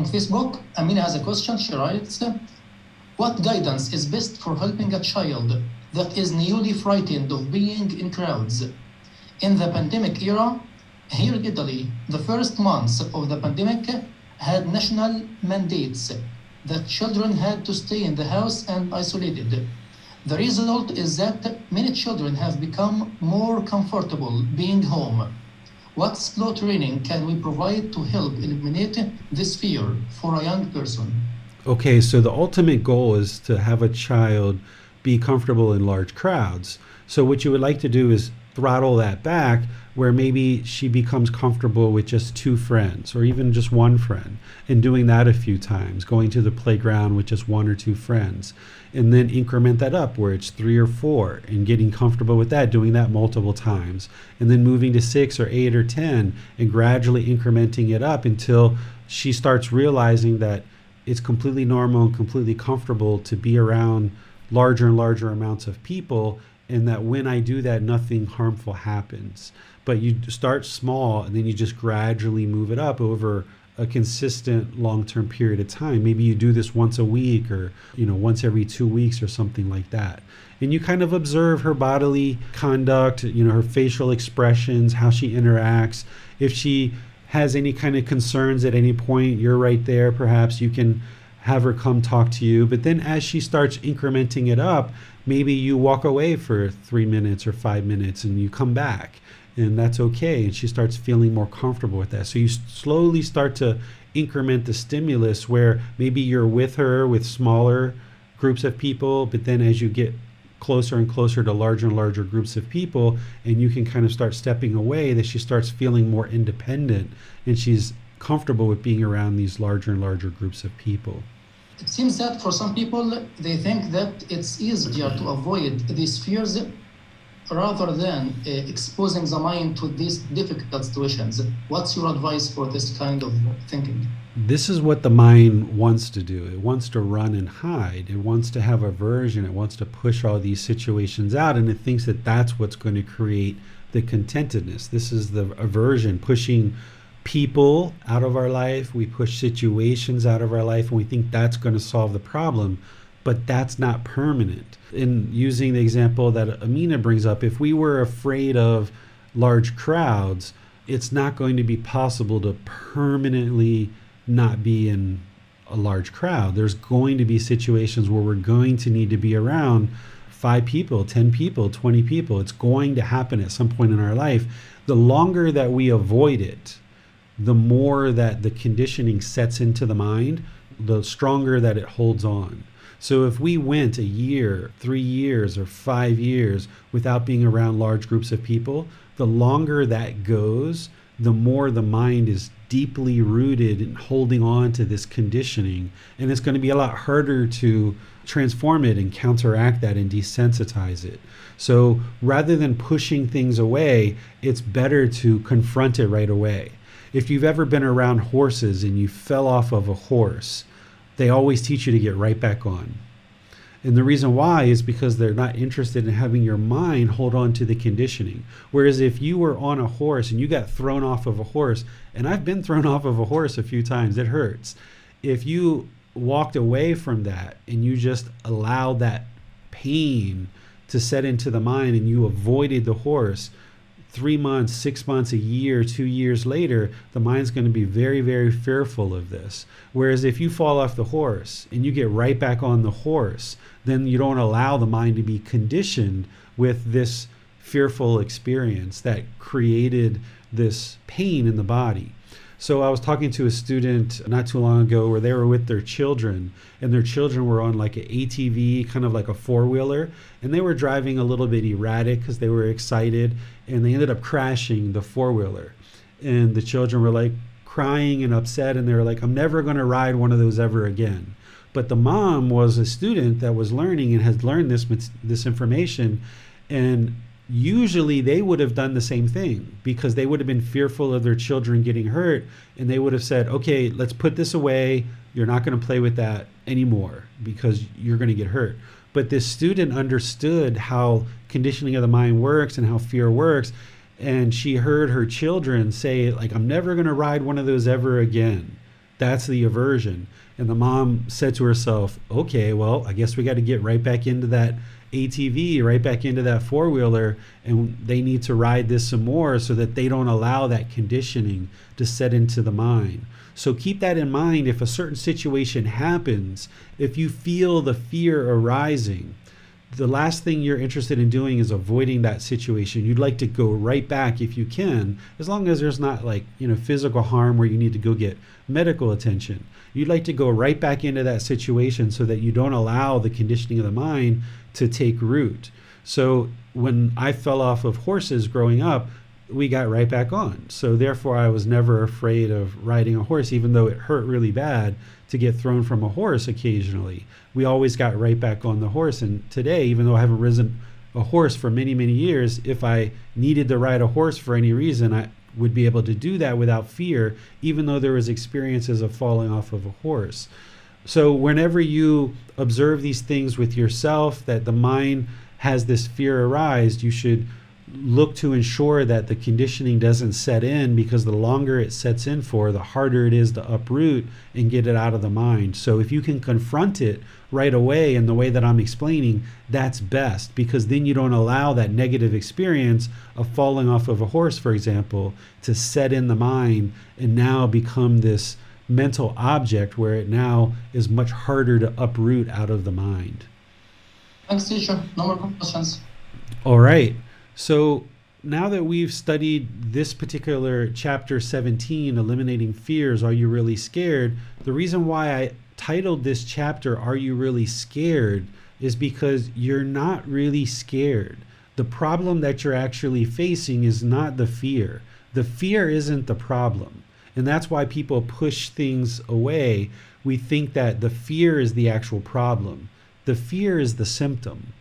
on Facebook, Amina has a question. She writes, What guidance is best for helping a child that is newly frightened of being in crowds? In the pandemic era, here in Italy, the first months of the pandemic had national mandates that children had to stay in the house and isolated. The result is that many children have become more comfortable being home. What slow training can we provide to help eliminate this fear for a young person? Okay, so the ultimate goal is to have a child be comfortable in large crowds. So, what you would like to do is throttle that back where maybe she becomes comfortable with just two friends or even just one friend and doing that a few times, going to the playground with just one or two friends, and then increment that up where it's three or four and getting comfortable with that, doing that multiple times, and then moving to six or eight or 10 and gradually incrementing it up until she starts realizing that it's completely normal and completely comfortable to be around larger and larger amounts of people and that when I do that, nothing harmful happens. But you start small and then you just gradually move it up over a consistent long-term period of time. Maybe you do this once a week or, you know, once every 2 weeks or something like that. And you kind of observe her bodily conduct, you know, her facial expressions, how she interacts. If she has any kind of concerns at any point, you're right there. Perhaps you can have her come talk to you. But then as she starts incrementing it up, maybe you walk away for three minutes or five minutes and you come back and that's okay and she starts feeling more comfortable with that. So you slowly start to increment the stimulus where maybe you're with her with smaller groups of people but then as you get closer and closer to larger and larger groups of people and you can kind of start stepping away that she starts feeling more independent and she's comfortable with being around these larger and larger groups of people. It seems that for some people, they think that it's easier to avoid these fears rather than uh, exposing the mind to these difficult situations. What's your advice for this kind of thinking? This is what the mind wants to do. It wants to run and hide. It wants to have aversion. It wants to push all these situations out, and it thinks that that's what's going to create the contentedness. This is the aversion pushing people out of our life, we push situations out of our life, and we think that's going to solve the problem. But that's not permanent. In using the example that Amina brings up, if we were afraid of large crowds, it's not going to be possible to permanently not be in a large crowd. There's going to be situations where we're going to need to be around five people, 10 people, 20 people. It's going to happen at some point in our life. The longer that we avoid it, the more that the conditioning sets into the mind, the stronger that it holds on. So if we went a year, three years, or five years without being around large groups of people, the longer that goes, the more the mind is deeply rooted in holding on to this conditioning. And it's going to be a lot harder to transform it and counteract that and desensitize it. So rather than pushing things away, it's better to confront it right away if you've ever been around horses and you fell off of a horse, they always teach you to get right back on. And the reason why is because they're not interested in having your mind hold on to the conditioning. Whereas if you were on a horse and you got thrown off of a horse, and I've been thrown off of a horse a few times, it hurts. If you walked away from that and you just allowed that pain to set into the mind and you avoided the horse, three months, six months, a year, two years later, the mind's going to be very, very fearful of this. Whereas if you fall off the horse and you get right back on the horse, then you don't allow the mind to be conditioned with this fearful experience that created this pain in the body. So I was talking to a student not too long ago where they were with their children, and their children were on like an ATV, kind of like a four wheeler, and they were driving a little bit erratic because they were excited, and they ended up crashing the four wheeler. And the children were like crying and upset, and they were like, I'm never going to ride one of those ever again. But the mom was a student that was learning and had learned this this information, and usually they would have done the same thing because they would have been fearful of their children getting hurt and they would have said okay let's put this away. You're not going to play with that anymore because you're going to get hurt. But this student understood how conditioning of the mind works and how fear works and she heard her children say like i'm never going to ride one of those ever again. That's the aversion. And the mom said to herself okay well i guess we got to get right back into that ATV right back into that four wheeler and they need to ride this some more so that they don't allow that conditioning to set into the mind. So keep that in mind if a certain situation happens, if you feel the fear arising, the last thing you're interested in doing is avoiding that situation. You'd like to go right back if you can, as long as there's not like, you know, physical harm where you need to go get medical attention. You'd like to go right back into that situation so that you don't allow the conditioning of the mind to take root. So when I fell off of horses growing up, we got right back on. So therefore, I was never afraid of riding a horse, even though it hurt really bad to get thrown from a horse occasionally. We always got right back on the horse. And today, even though I haven't risen a horse for many, many years, if I needed to ride a horse for any reason, I would be able to do that without fear, even though there was experiences of falling off of a horse. So whenever you observe these things with yourself, that the mind has this fear arise, you should look to ensure that the conditioning doesn't set in because the longer it sets in for, the harder it is to uproot and get it out of the mind. So if you can confront it right away in the way that I'm explaining, that's best because then you don't allow that negative experience of falling off of a horse, for example, to set in the mind and now become this mental object where it now is much harder to uproot out of the mind. Thanks, teacher. No more questions. All right. So now that we've studied this particular chapter 17, Eliminating Fears, Are You Really Scared? The reason why I titled this chapter, Are You Really Scared? is because you're not really scared. The problem that you're actually facing is not the fear. The fear isn't the problem. And that's why people push things away. We think that the fear is the actual problem. The fear is the symptom.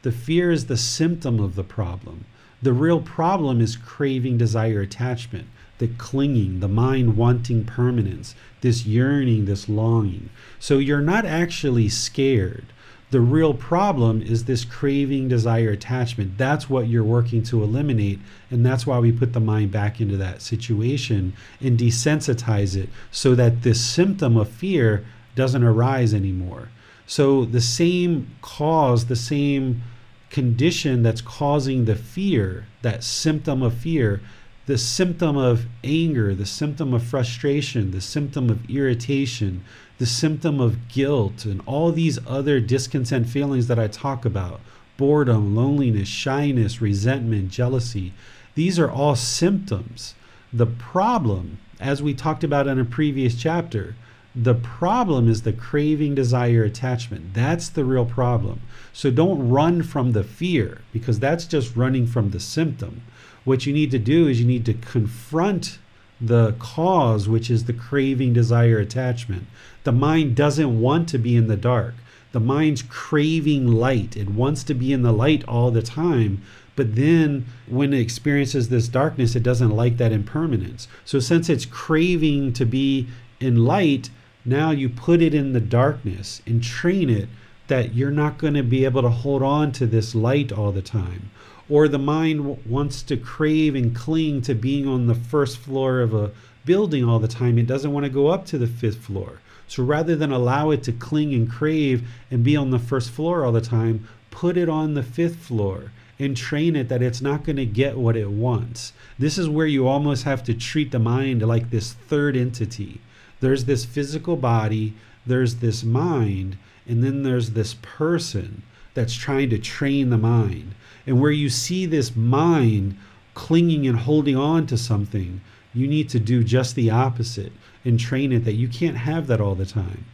The fear is the symptom of the problem. The real problem is craving, desire, attachment, the clinging, the mind wanting permanence, this yearning, this longing. So you're not actually scared. The real problem is this craving, desire, attachment. That's what you're working to eliminate. And that's why we put the mind back into that situation and desensitize it so that this symptom of fear doesn't arise anymore. So the same cause, the same condition that's causing the fear, that symptom of fear, the symptom of anger, the symptom of frustration, the symptom of irritation, the symptom of guilt, and all these other discontent feelings that I talk about boredom, loneliness, shyness, resentment, jealousy these are all symptoms. The problem, as we talked about in a previous chapter, the problem is the craving, desire, attachment. That's the real problem. So don't run from the fear because that's just running from the symptom. What you need to do is you need to confront the cause, which is the craving, desire, attachment. The mind doesn't want to be in the dark. The mind's craving light. It wants to be in the light all the time. But then when it experiences this darkness, it doesn't like that impermanence. So, since it's craving to be in light, now you put it in the darkness and train it that you're not going to be able to hold on to this light all the time. Or the mind wants to crave and cling to being on the first floor of a building all the time. It doesn't want to go up to the fifth floor. So rather than allow it to cling and crave and be on the first floor all the time, put it on the fifth floor and train it that it's not going to get what it wants. This is where you almost have to treat the mind like this third entity there's this physical body, there's this mind, and then there's this person that's trying to train the mind. And where you see this mind clinging and holding on to something, you need to do just the opposite and train it that you can't have that all the time.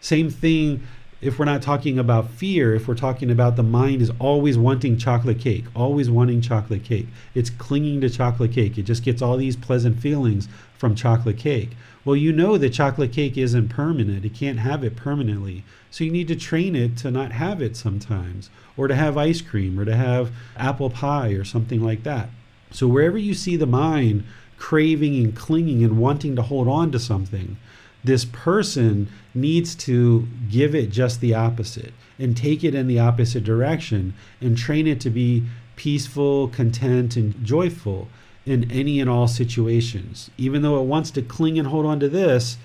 Same thing if we're not talking about fear, if we're talking about the mind is always wanting chocolate cake, always wanting chocolate cake. It's clinging to chocolate cake. It just gets all these pleasant feelings from chocolate cake. Well, you know that chocolate cake isn't permanent. It can't have it permanently. So you need to train it to not have it sometimes, or to have ice cream, or to have apple pie, or something like that. So wherever you see the mind craving and clinging and wanting to hold on to something, this person needs to give it just the opposite and take it in the opposite direction and train it to be peaceful, content, and joyful in any and all situations. Even though it wants to cling and hold on to this,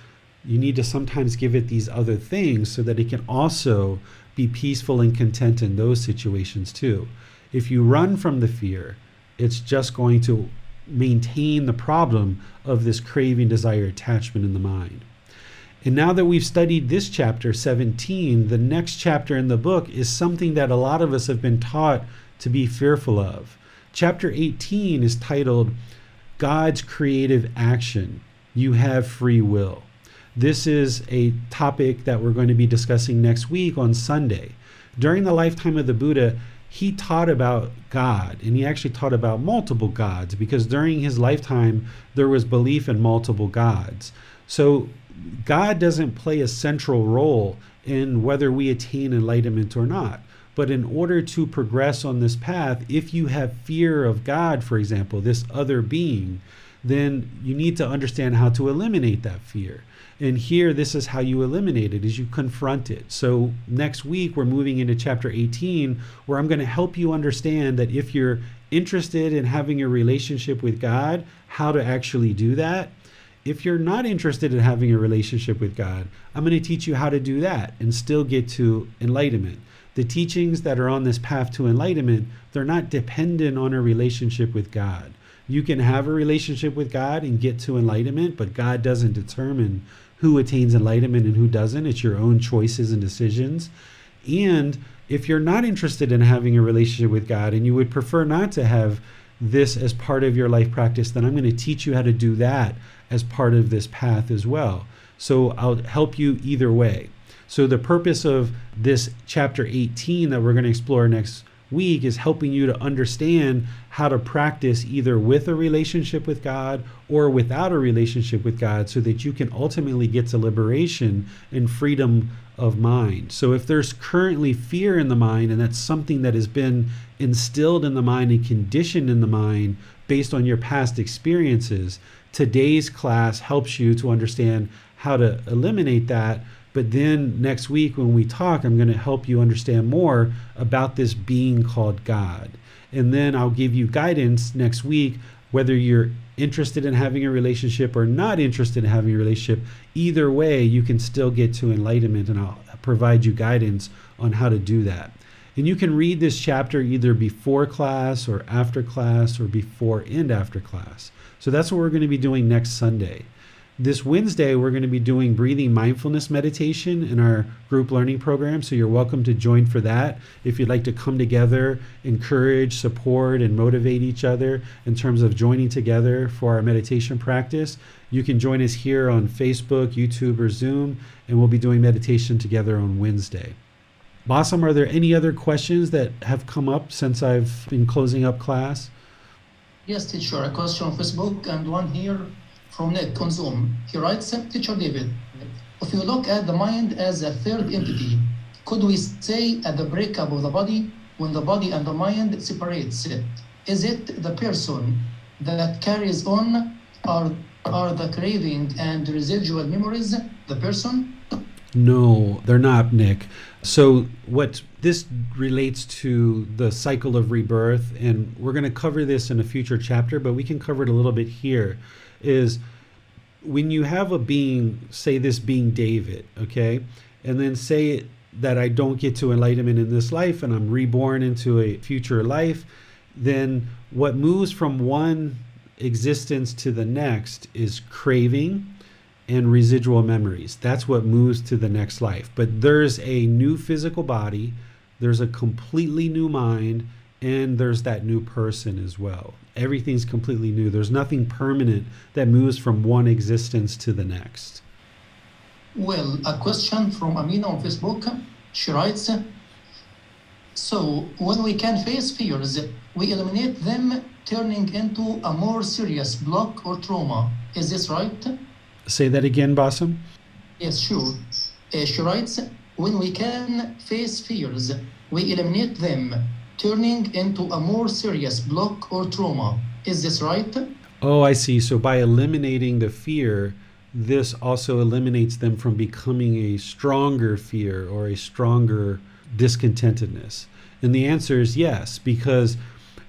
you need to sometimes give it these other things so that it can also be peaceful and content in those situations too. If you run from the fear, it's just going to maintain the problem of this craving, desire, attachment in the mind. And now that we've studied this chapter 17, the next chapter in the book is something that a lot of us have been taught to be fearful of. Chapter 18 is titled God's Creative Action. You have free will. This is a topic that we're going to be discussing next week on Sunday. During the lifetime of the Buddha, he taught about God and he actually taught about multiple gods because during his lifetime there was belief in multiple gods. So God doesn't play a central role in whether we attain enlightenment or not. But in order to progress on this path, if you have fear of God, for example, this other being, then you need to understand how to eliminate that fear. And here, this is how you eliminate it: is you confront it. So next week, we're moving into chapter 18, where I'm going to help you understand that if you're interested in having a relationship with God, how to actually do that. If you're not interested in having a relationship with God, I'm going to teach you how to do that and still get to enlightenment. The teachings that are on this path to enlightenment, they're not dependent on a relationship with God. You can have a relationship with God and get to enlightenment, but God doesn't determine who attains enlightenment and who doesn't. It's your own choices and decisions. And if you're not interested in having a relationship with God and you would prefer not to have this as part of your life practice, then I'm going to teach you how to do that as part of this path as well. So I'll help you either way. So the purpose of this chapter 18 that we're going to explore next week is helping you to understand how to practice either with a relationship with God or without a relationship with God so that you can ultimately get to liberation and freedom of mind. So if there's currently fear in the mind and that's something that has been instilled in the mind and conditioned in the mind based on your past experiences, today's class helps you to understand how to eliminate that but then next week, when we talk, I'm going to help you understand more about this being called God. And then I'll give you guidance next week whether you're interested in having a relationship or not interested in having a relationship. Either way, you can still get to enlightenment, and I'll provide you guidance on how to do that. And you can read this chapter either before class or after class or before and after class. So that's what we're going to be doing next Sunday. This Wednesday, we're going to be doing breathing mindfulness meditation in our group learning program. So you're welcome to join for that. If you'd like to come together, encourage, support, and motivate each other in terms of joining together for our meditation practice, you can join us here on Facebook, YouTube, or Zoom, and we'll be doing meditation together on Wednesday. Bassam, are there any other questions that have come up since I've been closing up class? Yes, teacher. A question on Facebook and one here from on Zoom. He writes, Teacher David, if you look at the mind as a third entity, could we say at the breakup of the body, when the body and the mind separates is it the person that carries on or are the craving and residual memories the person? No, they're not, Nick. So what this relates to the cycle of rebirth, and we're going to cover this in a future chapter, but we can cover it a little bit here is when you have a being, say this being David, okay, and then say that I don't get to enlightenment in this life and I'm reborn into a future life, then what moves from one existence to the next is craving and residual memories. That's what moves to the next life. But there's a new physical body, there's a completely new mind, and there's that new person as well. Everything's completely new. There's nothing permanent that moves from one existence to the next. Well, a question from Amina on Facebook. She writes So, when we can face fears, we eliminate them, turning into a more serious block or trauma. Is this right? Say that again, Bassam. Yes, sure. Uh, she writes When we can face fears, we eliminate them, turning into a more serious block or trauma. Is this right? Oh, I see. So by eliminating the fear, this also eliminates them from becoming a stronger fear or a stronger discontentedness. And the answer is yes, because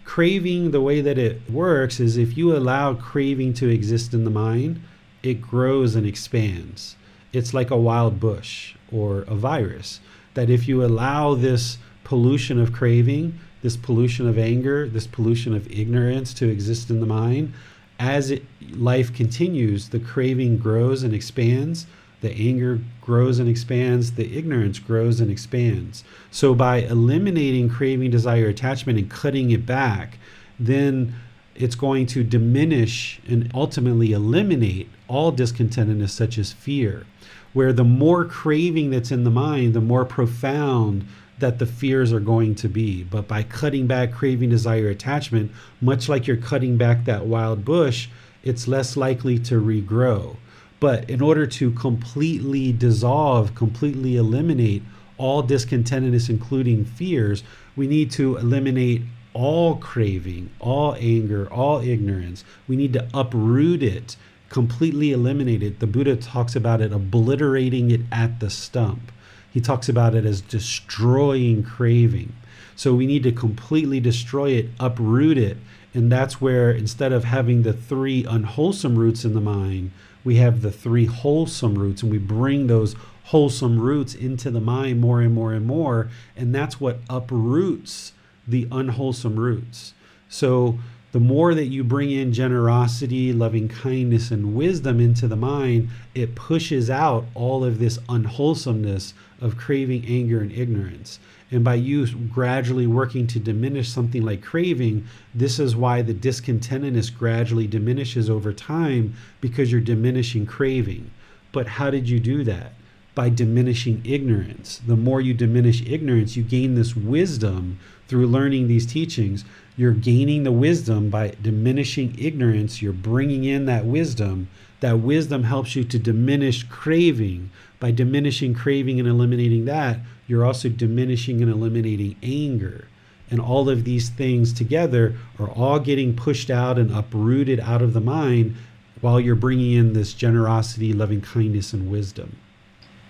craving, the way that it works is if you allow craving to exist in the mind, it grows and expands. It's like a wild bush or a virus. that if you allow this pollution of craving, this pollution of anger, this pollution of ignorance to exist in the mind, as it, life continues, the craving grows and expands, the anger grows and expands, the ignorance grows and expands. So, by eliminating craving, desire, attachment, and cutting it back, then it's going to diminish and ultimately eliminate all discontentedness, such as fear. Where the more craving that's in the mind, the more profound that the fears are going to be. But by cutting back craving, desire, attachment, much like you're cutting back that wild bush, it's less likely to regrow. But in order to completely dissolve, completely eliminate all discontentedness, including fears, we need to eliminate all craving, all anger, all ignorance. We need to uproot it, completely eliminate it. The Buddha talks about it obliterating it at the stump. He talks about it as destroying craving. So we need to completely destroy it, uproot it. And that's where instead of having the three unwholesome roots in the mind, we have the three wholesome roots and we bring those wholesome roots into the mind more and more and more. And that's what uproots the unwholesome roots. So the more that you bring in generosity, loving kindness, and wisdom into the mind, it pushes out all of this unwholesomeness of craving, anger, and ignorance. And by you gradually working to diminish something like craving, this is why the discontentedness gradually diminishes over time because you're diminishing craving. But how did you do that? By diminishing ignorance. The more you diminish ignorance, you gain this wisdom through learning these teachings. You're gaining the wisdom by diminishing ignorance. You're bringing in that wisdom. That wisdom helps you to diminish craving. By diminishing craving and eliminating that, you're also diminishing and eliminating anger. And all of these things together are all getting pushed out and uprooted out of the mind while you're bringing in this generosity, loving kindness, and wisdom.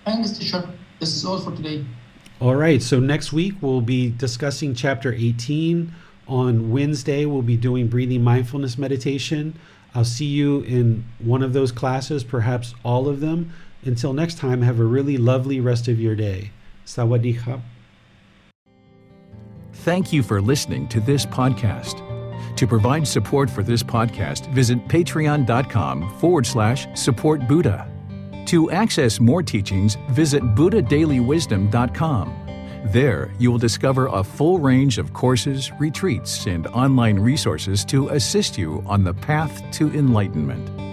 Thanks, teacher. This is all for today. All right. So next week we'll be discussing chapter 18. On Wednesday, we'll be doing breathing mindfulness meditation. I'll see you in one of those classes, perhaps all of them. Until next time, have a really lovely rest of your day. Sawadee Thank you for listening to this podcast. To provide support for this podcast, visit patreon.com forward slash support Buddha. To access more teachings, visit BuddhaDailyWisdom.com. There, you will discover a full range of courses, retreats, and online resources to assist you on the path to enlightenment.